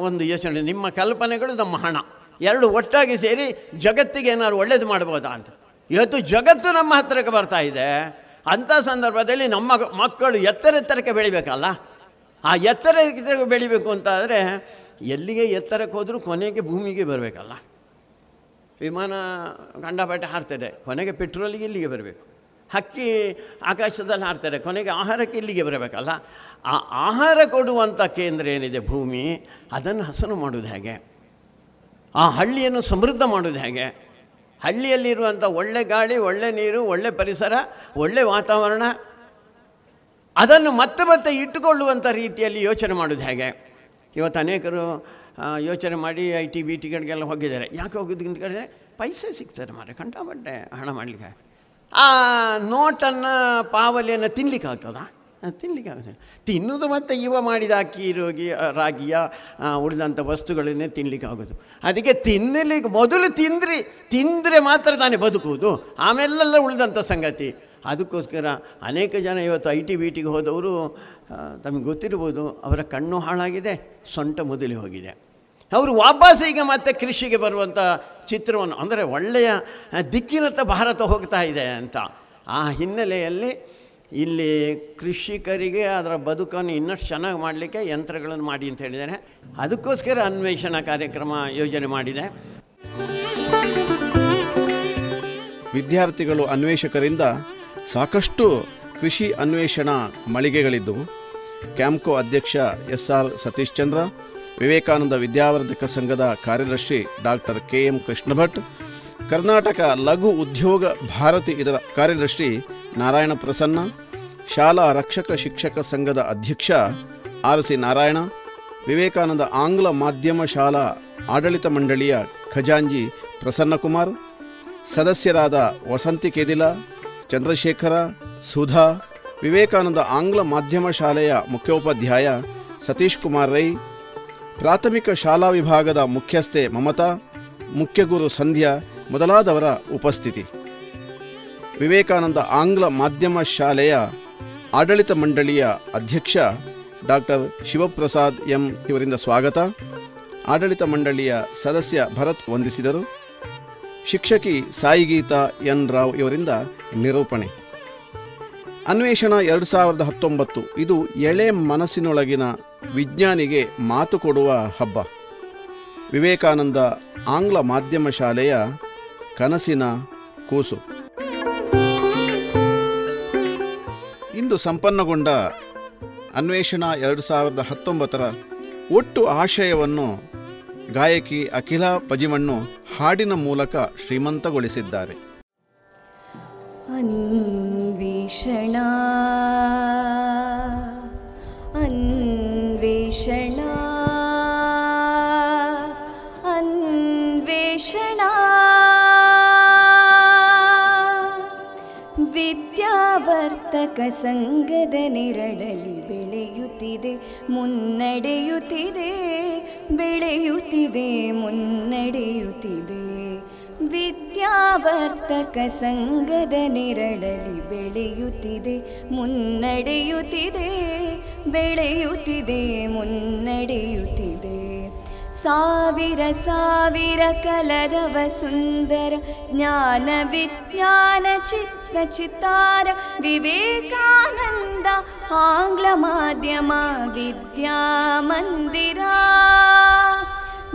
ಒಂದು ಯೋಚನೆ ನಿಮ್ಮ ಕಲ್ಪನೆಗಳು ನಮ್ಮ ಹಣ. ಎರಡು ಒಟ್ಟಾಗಿ ಸೇರಿ ಜಗತ್ತಿಗೆ ಏನಾದ್ರು ಒಳ್ಳೇದು ಮಾಡ್ಬೋದಾ? ಅಂತ. ಇವತ್ತು ಜಗತ್ತು ನಮ್ಮ ಹತ್ತಿರಕ್ಕೆ ಬರ್ತಾ ಇದೆ. ಅಂಥ ಸಂದರ್ಭದಲ್ಲಿ ನಮ್ಮ ಮಕ್ಕಳು ಎತ್ತರ ಎತ್ತರಕ್ಕೆ ಬೆಳಿಬೇಕಲ್ಲ? ಆ ಎತ್ತರ ಎತ್ತರಕ್ಕೆ ಬೆಳಿಬೇಕು ಅಂತ ಆದರೆ ಎಲ್ಲಿಗೆ ಎತ್ತರಕ್ಕೆ ಹೋದರೂ ಕೊನೆಗೆ ಭೂಮಿಗೆ ಬರಬೇಕಲ್ಲ? ವಿಮಾನ ಗಂಡಾಪೇಟೆ ಹಾರ್ತದೆ. ಕೊನೆಗೆ ಪೆಟ್ರೋಲಿಗೆ ಇಲ್ಲಿಗೆ ಬರಬೇಕು. ಹಕ್ಕಿ ಆಕಾಶದಲ್ಲಿ ಹಾರ್ತಾರೆ ಕೊನೆಗೆ ಆಹಾರಕ್ಕೆ ಇಲ್ಲಿಗೆ ಬರಬೇಕಲ್ಲ? ಆ ಆಹಾರ ಕೊಡುವಂಥ ಕೇಂದ್ರ ಏನಿದೆ ಭೂಮಿ? ಅದನ್ನು ಹಸನು ಮಾಡೋದು ಹೇಗೆ? ಆ ಹಳ್ಳಿಯನ್ನು ಸಮೃದ್ಧ ಮಾಡೋದು ಹೇಗೆ? ಹಳ್ಳಿಯಲ್ಲಿರುವಂಥ ಒಳ್ಳೆ ಗಾಳಿ, ಒಳ್ಳೆ ನೀರು, ಒಳ್ಳೆ ಪರಿಸರ, ಒಳ್ಳೆ ವಾತಾವರಣ, ಅದನ್ನು ಮತ್ತೆ ಮತ್ತೆ ಇಟ್ಟುಕೊಳ್ಳುವಂಥ ರೀತಿಯಲ್ಲಿ ಯೋಚನೆ ಮಾಡೋದು ಹೇಗೆ? ಇವತ್ತು ಅನೇಕರು ಯೋಚನೆ ಮಾಡಿ ಐ ಟಿ, ಬಿ ಟಿಗಳಿಗೆಲ್ಲ ಹೋಗಿದ್ದಾರೆ. ಯಾಕೆ ಹೋಗಿದ್ದು ಅಂತ ಕೇಳಿದ್ರೆ, ಪೈಸೆ ಸಿಗ್ತದೆ ಮಾರೆ ಬಟ್ಟೆ ಹಣ ಮಾಡಲಿಕ್ಕೆ. ಆ, ನೋಟನ್ನು, ಪಾವಲಿಯನ್ನು ತಿನ್ಲಿಕ್ಕೆ ತಿನ್ಲಿಕ್ಕೆ ಆಗೋದಿಲ್ಲ. ತಿನ್ನೋದು ಮತ್ತು ಇವ ಮಾಡಿದ ಅಕ್ಕಿ ರೋಗಿ ರಾಗಿಯ ಉಳಿದಂಥ ವಸ್ತುಗಳನ್ನೇ ತಿನ್ನಲಿಕ್ಕೆ ಆಗೋದು. ಅದಕ್ಕೆ ತಿನ್ನಲಿಕ್ಕೆ ಮೊದಲು ತಿಂದ್ರಿ, ತಿಂದರೆ ಮಾತ್ರ ತಾನೇ ಬದುಕುವುದು. ಆಮೇಲೆಲ್ಲ ಉಳಿದಂಥ ಸಂಗತಿ. ಅದಕ್ಕೋಸ್ಕರ ಅನೇಕ ಜನ ಇವತ್ತು ಐ ಟಿ ಬಿ ಟಿಗೆ ಹೋದವರು ತಮಗೆ ಗೊತ್ತಿರ್ಬೋದು, ಅವರ ಕಣ್ಣು ಹಾಳಾಗಿದೆ, ಸೊಂಟ ಮೊದಲಿ ಹೋಗಿದೆ. ಅವರು ವಾಪಸ್ ಈಗ ಮತ್ತೆ ಕೃಷಿಗೆ ಬರುವಂಥ ಚಿತ್ರವನ್ನು, ಅಂದರೆ ಒಳ್ಳೆಯ ದಿಕ್ಕಿನತ್ತ ಭಾರತ ಹೋಗ್ತಾ ಇದೆ ಅಂತ. ಆ ಹಿನ್ನೆಲೆಯಲ್ಲಿ ಇಲ್ಲಿ ಕೃಷಿಕರಿಗೆ ಅದರ ಬದುಕನ್ನು ಇನ್ನಷ್ಟು ಚೆನ್ನಾಗಿ ಮಾಡಲಿಕ್ಕೆ ಯಂತ್ರಗಳನ್ನು ಮಾಡಿ ಅಂತ ಹೇಳಿದ್ದಾರೆ. ಅದಕ್ಕೋಸ್ಕರ ಅನ್ವೇಷಣಾ ಕಾರ್ಯಕ್ರಮ ಯೋಜನೆ ಮಾಡಿದೆ. ವಿದ್ಯಾರ್ಥಿಗಳು ಅನ್ವೇಷಕರಿಂದ ಸಾಕಷ್ಟು ಕೃಷಿ ಅನ್ವೇಷಣಾ ಮಳಿಗೆಗಳಿದ್ದವು. ಕ್ಯಾಂಪ್ಕೋ ಅಧ್ಯಕ್ಷ ಎಸ್ ಆರ್ ಸತೀಶ್ ಚಂದ್ರ, ವಿವೇಕಾನಂದ ವಿದ್ಯಾವರ್ಧಕ ಸಂಘದ ಕಾರ್ಯದರ್ಶಿ doctor K M Krishna Bhat, Karnataka Laghu Udyog Bharati ಇದರ ಕಾರ್ಯದರ್ಶಿ ನಾರಾಯಣ ಪ್ರಸನ್ನ ಶಾಲಾ ರಕ್ಷಕ ಶಿಕ್ಷಕ ಸಂಘದ ಅಧ್ಯಕ್ಷ ಆರ್ ಸಿ ನಾರಾಯಣ, ವಿವೇಕಾನಂದ ಆಂಗ್ಲ ಮಾಧ್ಯಮ ಶಾಲಾ ಆಡಳಿತ ಮಂಡಳಿಯ ಖಜಾಂಜಿ ಪ್ರಸನ್ನಕುಮಾರ್, ಸದಸ್ಯರಾದ ವಸಂತಿ ಕೇದಿಲ, ಚಂದ್ರಶೇಖರ, ಸುಧಾ, ವಿವೇಕಾನಂದ ಆಂಗ್ಲ ಮಾಧ್ಯಮ ಶಾಲೆಯ ಮುಖ್ಯೋಪಾಧ್ಯಾಯ ಸತೀಶ್ ಕುಮಾರ್ ರೈ, ಪ್ರಾಥಮಿಕ ಶಾಲಾ ವಿಭಾಗದ ಮುಖ್ಯಸ್ಥೆ ಮಮತಾ, ಮುಖ್ಯಗುರು ಸಂಧ್ಯಾ ಮೊದಲಾದವರ ಉಪಸ್ಥಿತಿ. ವಿವೇಕಾನಂದ ಆಂಗ್ಲ ಮಾಧ್ಯಮ ಶಾಲೆಯ ಆಡಳಿತ ಮಂಡಳಿಯ ಅಧ್ಯಕ್ಷ ಡಾಕ್ಟರ್ ಶಿವಪ್ರಸಾದ್ ಎಂ ಇವರಿಂದ ಸ್ವಾಗತ. ಆಡಳಿತ ಮಂಡಳಿಯ ಸದಸ್ಯ ಭರತ್ ವಂದಿಸಿದರು. ಶಿಕ್ಷಕಿ ಸಾಯಿಗೀತಾ ಎನ್ ರಾವ್ ಇವರಿಂದ ನಿರೂಪಣೆ. ಅನ್ವೇಷಣ ಎರಡು ಸಾವಿರದ ಹತ್ತೊಂಬತ್ತು, ಇದು ಎಳೆ ಮನಸ್ಸಿನೊಳಗಿನ ವಿಜ್ಞಾನಿಗೆ ಮಾತು ಕೊಡುವ ಹಬ್ಬ. ವಿವೇಕಾನಂದ ಆಂಗ್ಲ ಮಾಧ್ಯಮ ಶಾಲೆಯ ಕನಸಿನ ಕೂಸು. ಇಂದು ಸಂಪನ್ನಗೊಂಡ ಅನ್ವೇಷಣಾ ಎರಡು ಸಾವಿರದ ಹತ್ತೊಂಬತ್ತರ ಒಟ್ಟು ಆಶಯವನ್ನು ಗಾಯಕಿ ಅಖಿಲಾ ಪಜಿಮಣ್ಣು ಹಾಡಿನ ಮೂಲಕ ಶ್ರೀಮಂತಗೊಳಿಸಿದ್ದಾರೆ. ಅನ್ವೇಷಣ ವಿದ್ಯಾವರ್ತಕ ಸಂಘದ ನೆರಳಲಿ ಬೆಳೆಯುತ್ತಿದೆ ಮುನ್ನಡೆಯುತ್ತಿದೆ ಬೆಳೆಯುತ್ತಿದೆ ಮುನ್ನಡೆಯುತ್ತಿದೆ. ವಿದ್ಯಾವರ್ತಕ ಸಂಘದ ನೆರಳಲಿ ಬೆಳೆಯುತ್ತಿದೆ ಮುನ್ನಡೆಯುತ್ತಿದೆ ಬೆಳೆಯುತ್ತಿದೆ ಮುನ್ನಡೆಯುತ್ತಿದೆ. ಸಾವಿರ ಸಾವಿರ ಕಲರವ ಸುಂದರ ಜ್ಞಾನ ವಿಜ್ಞಾನ ಚಿತ್ತ ಚಿತ್ತಾರ ವಿವೇಕಾನಂದ ಆಂಗ್ಲ ಮಾಧ್ಯಮ ವಿದ್ಯಾಮಂದಿರ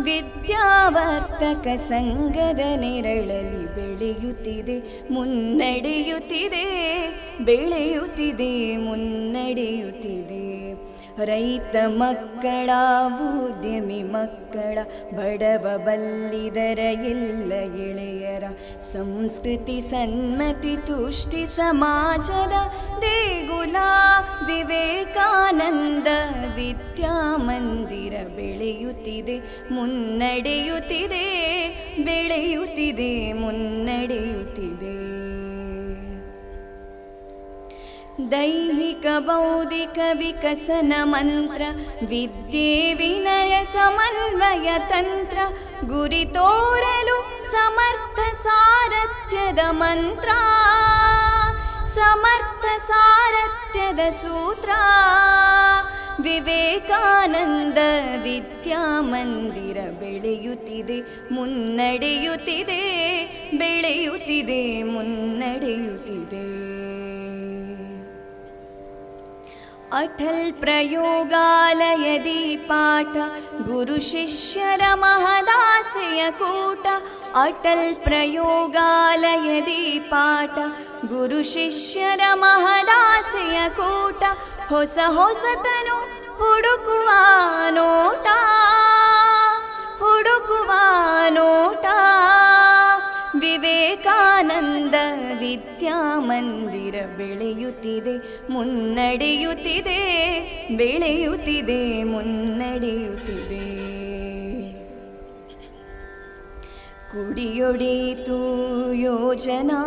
ವಿದ್ಯಾವರ್ತಕ ಸಂಘದ ನೆರಳಲಿ ಬೆಳೆಯುತ್ತಿದೆ ಮುನ್ನಡೆಯುತ್ತಿದೆ ಬೆಳೆಯುತ್ತಿದೆ ಮುನ್ನಡೆಯುತ್ತಿದೆ ರೈತ ಮಕ್ಕಳ ಉದ್ಯಮಿ ಮಕ್ಕಳ ಬಡವ ಬಲ್ಲಿದರ ಎಲ್ಲ ಗೆಳೆಯರ ಸಂಸ್ಕೃತಿ ಸನ್ಮತಿ ತುಷ್ಟಿ ಸಮಾಜದ ದೇಗುಲ ವಿವೇಕಾನಂದ ವಿದ್ಯಾಮಂದಿರ ಬೆಳೆಯುತ್ತಿದೆ, ಮುನ್ನಡೆಯುತ್ತಿದೆ ಬೆಳೆಯುತ್ತಿದೆ, ಮುನ್ನಡೆಯುತ್ತಿದೆ. ದೈಹಿಕ ಬೌದ್ಧಿಕ ವಿಕಸನ ಮಂತ್ರ ವಿದ್ಯೆ ವಿನಯ ಸಮನ್ವಯ ತಂತ್ರ ಗುರಿ ತೋರಲು ಸಮರ್ಥ ಸಾರಥ್ಯದ ಮಂತ್ರ ಸಮರ್ಥ ಸಾರಥ್ಯದ ಸೂತ್ರ ವಿವೇಕಾನಂದ ವಿದ್ಯಾಮಂದಿರ ಬೆಳೆಯುತ್ತಿದೆ ಮುನ್ನಡೆಯುತ್ತಿದೆ ಬೆಳೆಯುತ್ತಿದೆ ಮುನ್ನಡೆಯುತ್ತಿದೆ अटल् प्रयोगाल यदि पाठ गुरुशिष्यर महदास्य कूट अटल प्रयोगाल पाठ गुरुशिष्यर महदास्य कूट हुडु ಬೆಳೆಯುತ್ತಿದೆ ಮುನ್ನಡೆಯುತ್ತಿದೆ ಬೆಳೆಯುತ್ತಿದೆ ಮುನ್ನಡೆಯುತ್ತಿದೆ. ಕುಡಿಯೊಡೀತು ಯೋಜನಾ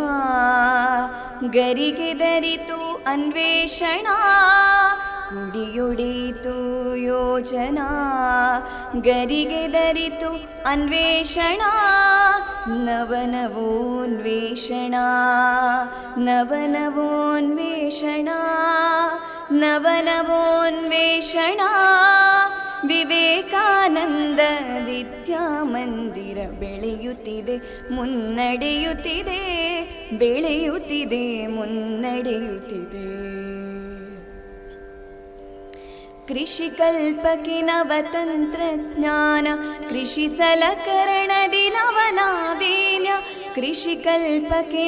ಗರಿಗೆ ದರಿತು ಅನ್ವೇಷಣ ಕುಡಿಯೊಡೀತು ಯೋಜನಾ ಗರಿಗೆ ದರಿತು ಅನ್ವೇಷಣ. ನವನವೋನ್ವೇಷಣ ನವನವೋನ್ವೇಷಣ ನವನವೋನ್ವೇಷಣ ವಿವೇಕಾನಂದ ವಿದ್ಯಾಮಂದಿರ ಬೆಳೆಯುತ್ತಿದೆ ಮುನ್ನಡೆಯುತ್ತಿದೆ ಬೆಳೆಯುತ್ತಿದೆ ಮುನ್ನಡೆಯುತ್ತಿದೆ कृषि कल्पके नवतन्त्रज्ञान कृषि सलकरणदि नव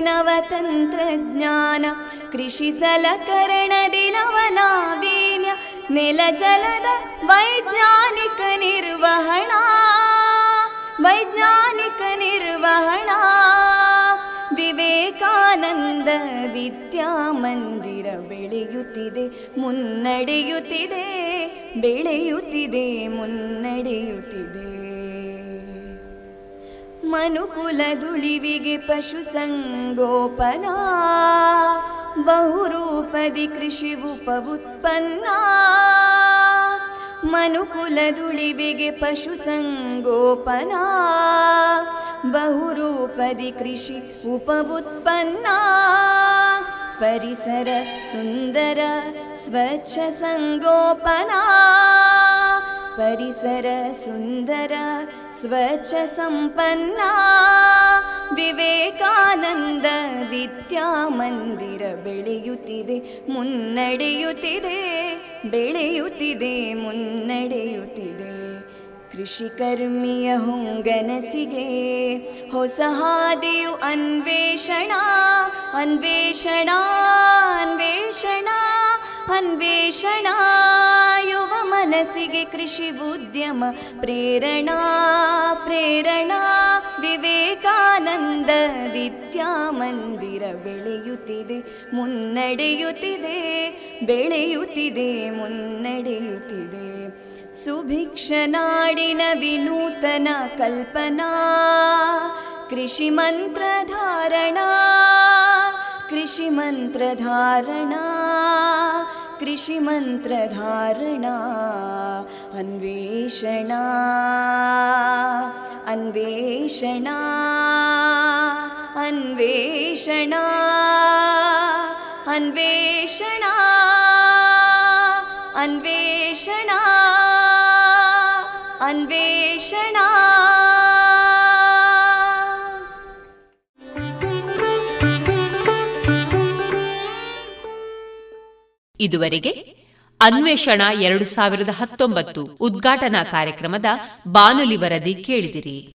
नवतन्त्रज्ञान कृषि सलकरणदि नेलजलद वैज्ञानिकनिर्वहणा वैज्ञानिकनिर्वहणा। ವಿವೇಕಾನಂದ ವಿದ್ಯಾಮಂದಿರ ಬೆಳೆಯುತ್ತಿದೆ, ಮುನ್ನಡೆಯುತ್ತಿದೆ ಬೆಳೆಯುತ್ತಿದೆ, ಮುನ್ನಡೆಯುತ್ತಿದೆ. ಮನುಕುಲದುಳಿವಿಗೆ ಪಶು ಸಂಗೋಪನಾ, ಬಹುರೂಪದಿ ಕೃಷಿ ಉಪ ಉತ್ಪನ್ನ ಮನುಕುಲದುಳಿವಿಗೆ ಪಶು ಸಂಗೋಪನಾ ಬಹುರೂಪದಿ ಕೃಷಿ ಉಪ ಉತ್ಪನ್ನ ಪರಿಸರ ಸುಂದರ ಸ್ವಚ್ಛ ಸಂಗೋಪನಾ ಪರಿಸರ ಸುಂದರ ಸ್ವಚ್ಛ ಸಂಪನ್ನ ವಿವೇಕಾನಂದ ವಿದ್ಯಾಮಂದಿರ ಬೆಳೆಯುತ್ತಿದೆ ಮುನ್ನಡೆಯುತ್ತಿದೆ ಬೆಳೆಯುತ್ತಿದೆ ಮುನ್ನಡೆಯುತ್ತಿದೆ ಕೃಷಿಕರ್ಮಿಯ ಹೊಂಗನಸಿಗೆ, ಹೊಸ ಹಾದಿಯು ಅನ್ವೇಷಣ ಅನ್ವೇಷಣ ಅನ್ವೇಷಣ ಅನ್ವೇಷಣ, ಯುವ ಮನಸ್ಸಿಗೆ ಕೃಷಿ ಉದ್ಯಮ, ಪ್ರೇರಣಾ ಪ್ರೇರಣಾ, ವಿವೇಕಾನಂದ ವಿದ್ಯಾಮಂದಿರ ಬೆಳೆಯುತ್ತಿದೆ, ಮುನ್ನಡೆಯುತ್ತಿದೆ ಬೆಳೆಯುತ್ತಿದೆ, ಮುನ್ನಡೆಯುತ್ತಿದೆ. सुभिक्षनाडिन सुभिक्षणाडिन विनूतनकल्पना कृषिमन्त्रधारणा कृषिमन्त्रधारणा कृषिमन्त्रधारणा अन्वेषणा अन्वेषणा अन्वेषणा अन्वेषणा अन्वेषणा। ಅನ್ವೇಷಣಾ. ಇದುವರೆಗೆ ಅನ್ವೇಷಣಾ ಎರಡು ಸಾವಿರದ ಹತ್ತೊಂಬತ್ತು ಉದ್ಘಾಟನಾ ಕಾರ್ಯಕ್ರಮದ ಬಾನುಲಿ ವರದಿ ಕೇಳಿದಿರಿ.